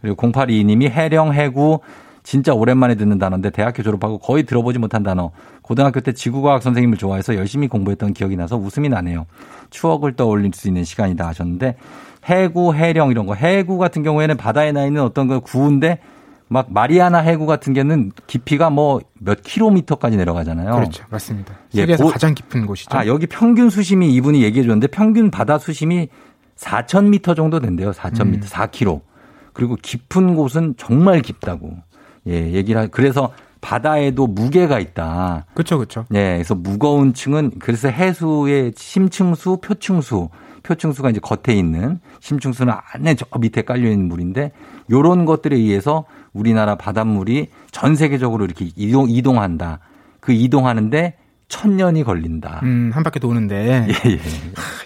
그리고 0822님이 해령, 해구, 진짜 오랜만에 듣는 단어인데 대학교 졸업하고 거의 들어보지 못한 단어. 고등학교 때 지구과학 선생님을 좋아해서 열심히 공부했던 기억이 나서 웃음이 나네요. 추억을 떠올릴 수 있는 시간이다 하셨는데 해구, 해령 이런 거. 해구 같은 경우에는 바다에 나 있는 어떤 그 구인데 막 마리아나 해구 같은 게는 깊이가 뭐 몇 킬로미터까지 내려가잖아요. 그렇죠. 맞습니다. 예, 세계에서 고- 가장 깊은 곳이죠. 아, 여기 평균 수심이 이분이 얘기해 줬는데 평균 바다 수심이 4,000m 정도 된대요. 4,000m, 음. 4km. 그리고 깊은 곳은 정말 깊다고. 예, 얘기를 하, 그래서 바다에도 무게가 있다. 그렇죠, 그렇죠. 예, 그래서 무거운 층은 그래서 해수의 심층수, 표층수, 표층수가 이제 겉에 있는 심층수는 안에 저 밑에 깔려 있는 물인데 요런 것들에 의해서 우리나라 바닷물이 전 세계적으로 이렇게 이동 이동한다. 그 이동하는데 천 년이 걸린다. 음, 한 바퀴 도는데 예, 예.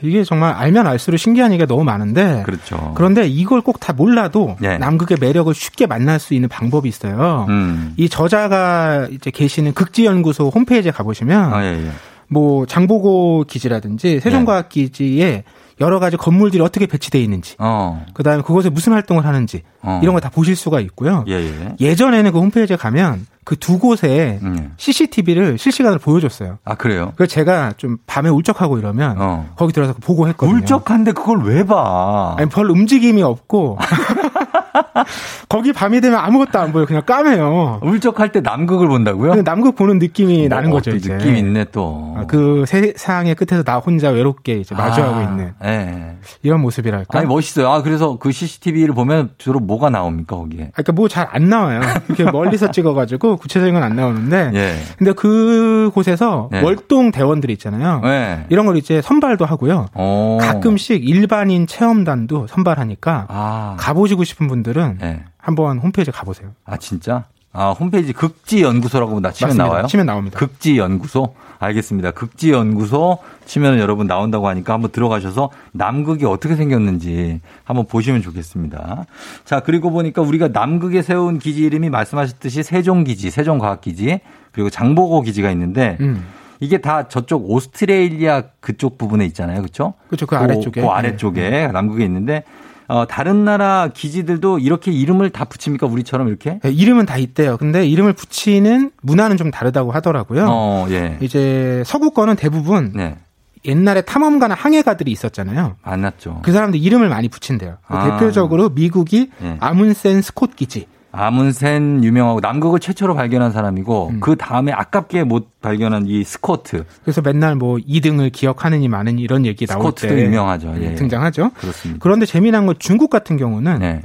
이게 정말 알면 알수록 신기한 얘기가 너무 많은데 그렇죠. 그런데 이걸 꼭 다 몰라도 예. 남극의 매력을 쉽게 만날 수 있는 방법이 있어요. 음. 이 저자가 이제 계시는 극지연구소 홈페이지에 가보시면 아, 예, 예. 뭐 장보고 기지라든지 세종과학 기지에 여러 가지 건물들이 어떻게 배치되어 있는지, 어. 그 다음에 그곳에 무슨 활동을 하는지 어. 이런 걸다 보실 수가 있고요. 예, 예. 예 전에는 그 홈페이지에 가면 그 두 곳에 음. CCTV를 실시간으로 보여줬어요. 아, 그래요? 그래서 제가 좀 밤에 울적하고 이러면 어. 거기 들어가서 보고 했거든요. 울적한데 그걸 왜 봐? 아니 별 움직임이 없고 거기 밤이 되면 아무것도 안 보여 그냥 까매요. 울적할 때 남극을 본다고요? 그냥 남극 보는 느낌이 나는 어, 거죠 또 이제. 느낌 있네 또. 아, 그 세상의 끝에서 나 혼자 외롭게 이제 마주하고 아, 있는 예. 이런 모습이랄까. 아니 멋있어요. 아 그래서 그 CCTV를 보면 주로 뭐가 나옵니까 거기에? 그러니까 뭐 잘 안 나와요. 이렇게 멀리서 찍어가지고 구체적인 건 안 나오는데. 예. 근데 그 곳에서 예. 월동 대원들이 있잖아요. 예. 이런 걸 이제 선발도 하고요. 어. 가끔씩 일반인 체험단도 선발하니까 아. 가보시고 싶은 분 들은 예. 한번 홈페이지 가보세요. 아 진짜? 아 홈페이지 극지 연구소라고 나 치면 맞습니다. 나와요? 치면 나옵니다. 극지 연구소. 알겠습니다. 극지 연구소 치면 여러분 나온다고 하니까 한번 들어가셔서 남극이 어떻게 생겼는지 한번 보시면 좋겠습니다. 자 그리고 보니까 우리가 남극에 세운 기지 이름이 말씀하셨듯이 세종 기지, 세종 과학 기지 그리고 장보고 기지가 있는데 음. 이게 다 저쪽 오스트레일리아 그쪽 부분에 있잖아요, 그렇죠? 그렇죠. 그 아래쪽에. 그 아래쪽에 남극에 있는데 어, 다른 나라 기지들도 이렇게 이름을 다 붙입니까? 우리처럼 이렇게? 네, 이름은 다 있대요. 근데 이름을 붙이는 문화는 좀 다르다고 하더라고요. 어, 예. 이제 서구 거는 대부분 네. 옛날에 탐험가나 항해가들이 있었잖아요. 만났죠. 그 사람들 이름을 많이 붙인대요. 아. 대표적으로 미국이 예. 아문센 스콧 기지. 아문센 유명하고 남극을 최초로 발견한 사람이고 음. 그 다음에 아깝게 못 발견한 이 스코트. 그래서 맨날 뭐 2등을 기억하느니 마느니 이런 얘기 나올 스코트도 때 유명하죠. 예. 등장하죠. 그렇습니다. 그런데 재미난 건 중국 같은 경우는 네.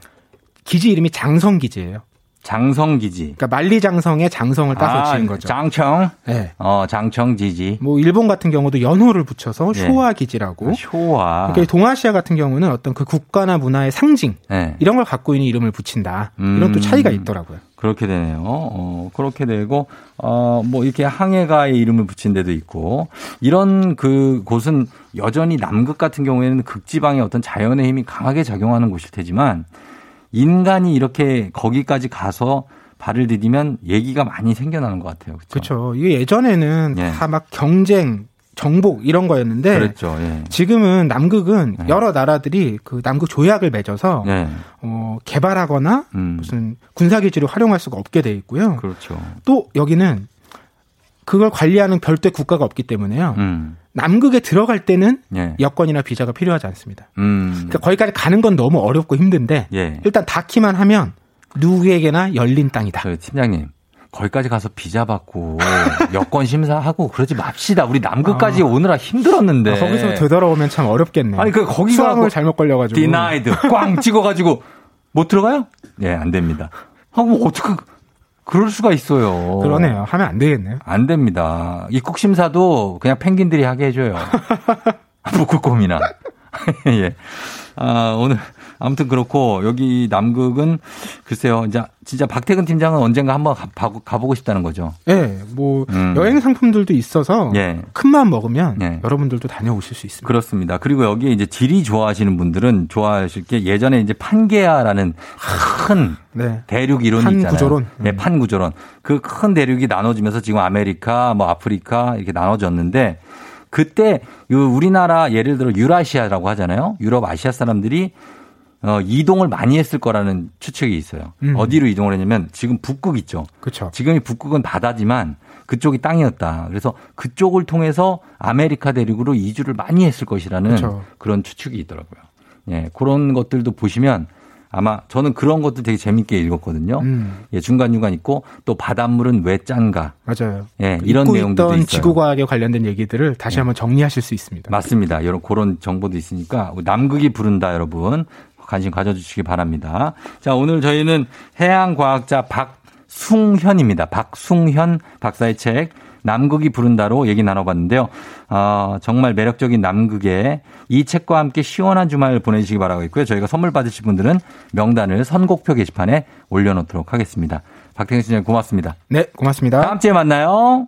기지 이름이 장성 기지예요. 장성 기지. 그러니까 만리장성의 장성을 따서 아, 지은 거죠. 장청. 네. 어, 장청 지지. 뭐 일본 같은 경우도 연호를 붙여서 예. 쇼와 기지라고. 쇼와. 그러니까 동아시아 같은 경우는 어떤 그 국가나 문화의 상징 네. 이런 걸 갖고 있는 이름을 붙인다. 음. 이런 또 차이가 있더라고요. 그렇게 되네요. 어, 그렇게 되고, 어, 뭐, 이렇게 항해가의 이름을 붙인 데도 있고, 이런 그 곳은 여전히 남극 같은 경우에는 극지방의 어떤 자연의 힘이 강하게 작용하는 곳일 테지만, 인간이 이렇게 거기까지 가서 발을 디디면 얘기가 많이 생겨나는 것 같아요. 그렇죠? 이게 예전에는 예. 다막 경쟁, 정복 이런 거였는데 그랬죠. 예. 지금은 남극은 네. 여러 나라들이 그 남극 조약을 맺어서 예. 어, 개발하거나 음. 무슨 군사 기지를 활용할 수가 없게 돼 있고요. 그렇죠. 또 여기는 그걸 관리하는 별도의 국가가 없기 때문에요. 음. 남극에 들어갈 때는 예. 여권이나 비자가 필요하지 않습니다. 음. 그러니까 거기까지 가는 건 너무 어렵고 힘든데 예. 일단 닿기만 하면 누구에게나 열린 땅이다. 저 팀장님. 거기까지 가서 비자 받고 여권 심사하고 그러지 맙시다. 우리 남극까지 오느라 힘들었는데. 아, 거기서 되돌아오면 참 어렵겠네요. 아니 그 거기가 수학을 잘못 걸려가지고 denied 꽝 찍어가지고 못 들어가요? 예, 안 됩니다. 하고 어떻게 그럴 수가 있어요. 그러네요. 하면 안 되겠네요. 안 됩니다. 입국 심사도 그냥 펭귄들이 하게 해줘요. 북극곰이나. 예. 아, 오늘 아무튼 그렇고 여기 남극은 글쎄요. 이제 진짜 박태근 팀장은 언젠가 한번 가, 가보고 싶다는 거죠. 예, 뭐 음. 여행 상품들도 있어서 예. 큰 마음 먹으면 예. 여러분들도 다녀오실 수 있습니다. 그렇습니다. 그리고 여기에 이제 지리 좋아하시는 분들은 좋아하실 게 예전에 이제 판게아라는 큰 네. 대륙 이론이 판 있잖아요. 구조론. 네, 판 구조론. 그 큰 대륙이 나눠지면서 지금 아메리카, 뭐 아프리카 이렇게 나눠졌는데 그때 이 우리나라 예를 들어 유라시아라고 하잖아요. 유럽 아시아 사람들이 어, 이동을 많이 했을 거라는 추측이 있어요. 음. 어디로 이동을 했냐면 지금 북극 있죠. 그렇죠. 지금이 북극은 바다지만 그쪽이 땅이었다. 그래서 그쪽을 통해서 아메리카 대륙으로 이주를 많이 했을 것이라는 그쵸. 그런 추측이 있더라고요. 예, 그런 것들도 보시면 아마 저는 그런 것도 되게 재밌게 읽었거든요. 음, 예, 중간 중간 있고 또 바닷물은 왜 짠가. 맞아요. 예, 이런 잊고 내용들도 있던 있어요. 지구과학에 관련된 얘기들을 다시 예. 한번 정리하실 수 있습니다. 맞습니다. 여러 그런 정보도 있으니까 남극이 부른다 여러분 관심 가져주시기 바랍니다. 자 오늘 저희는 해양과학자 박숭현입니다. 박숭현 박사의 책 남극이 부른다로 얘기 나눠봤는데요. 아, 정말 매력적인 남극에 이 책과 함께 시원한 주말 보내주시기 바라고 있고요. 저희가 선물 받으실 분들은 명단을 선곡표 게시판에 올려놓도록 하겠습니다. 박태근 씨 고맙습니다. 네, 고맙습니다. 다음 주에 만나요.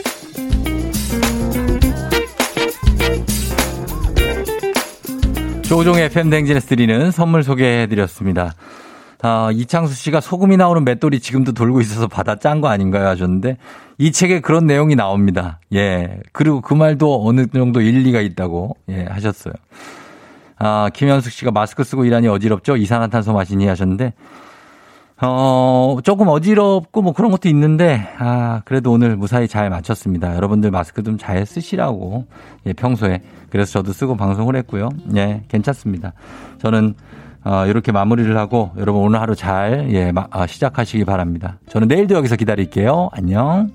조종의 FM 댕진에서 드리는 선물 소개해드렸습니다. 아, 이창수 씨가 소금이 나오는 맷돌이 지금도 돌고 있어서 받아 짠 거 아닌가요? 하셨는데 이 책에 그런 내용이 나옵니다. 예. 그리고 그 말도 어느 정도 일리가 있다고 예, 하셨어요. 아, 김현숙 씨가 마스크 쓰고 일하니 어지럽죠? 이산화탄소 마시니 하셨는데 어, 조금 어지럽고 뭐 그런 것도 있는데, 아, 그래도 오늘 무사히 잘 마쳤습니다. 여러분들 마스크 좀 잘 쓰시라고, 예, 평소에. 그래서 저도 쓰고 방송을 했고요. 예, 괜찮습니다. 저는, 어, 이렇게 마무리를 하고, 여러분 오늘 하루 잘, 예, 마, 아, 시작하시기 바랍니다. 저는 내일도 여기서 기다릴게요. 안녕.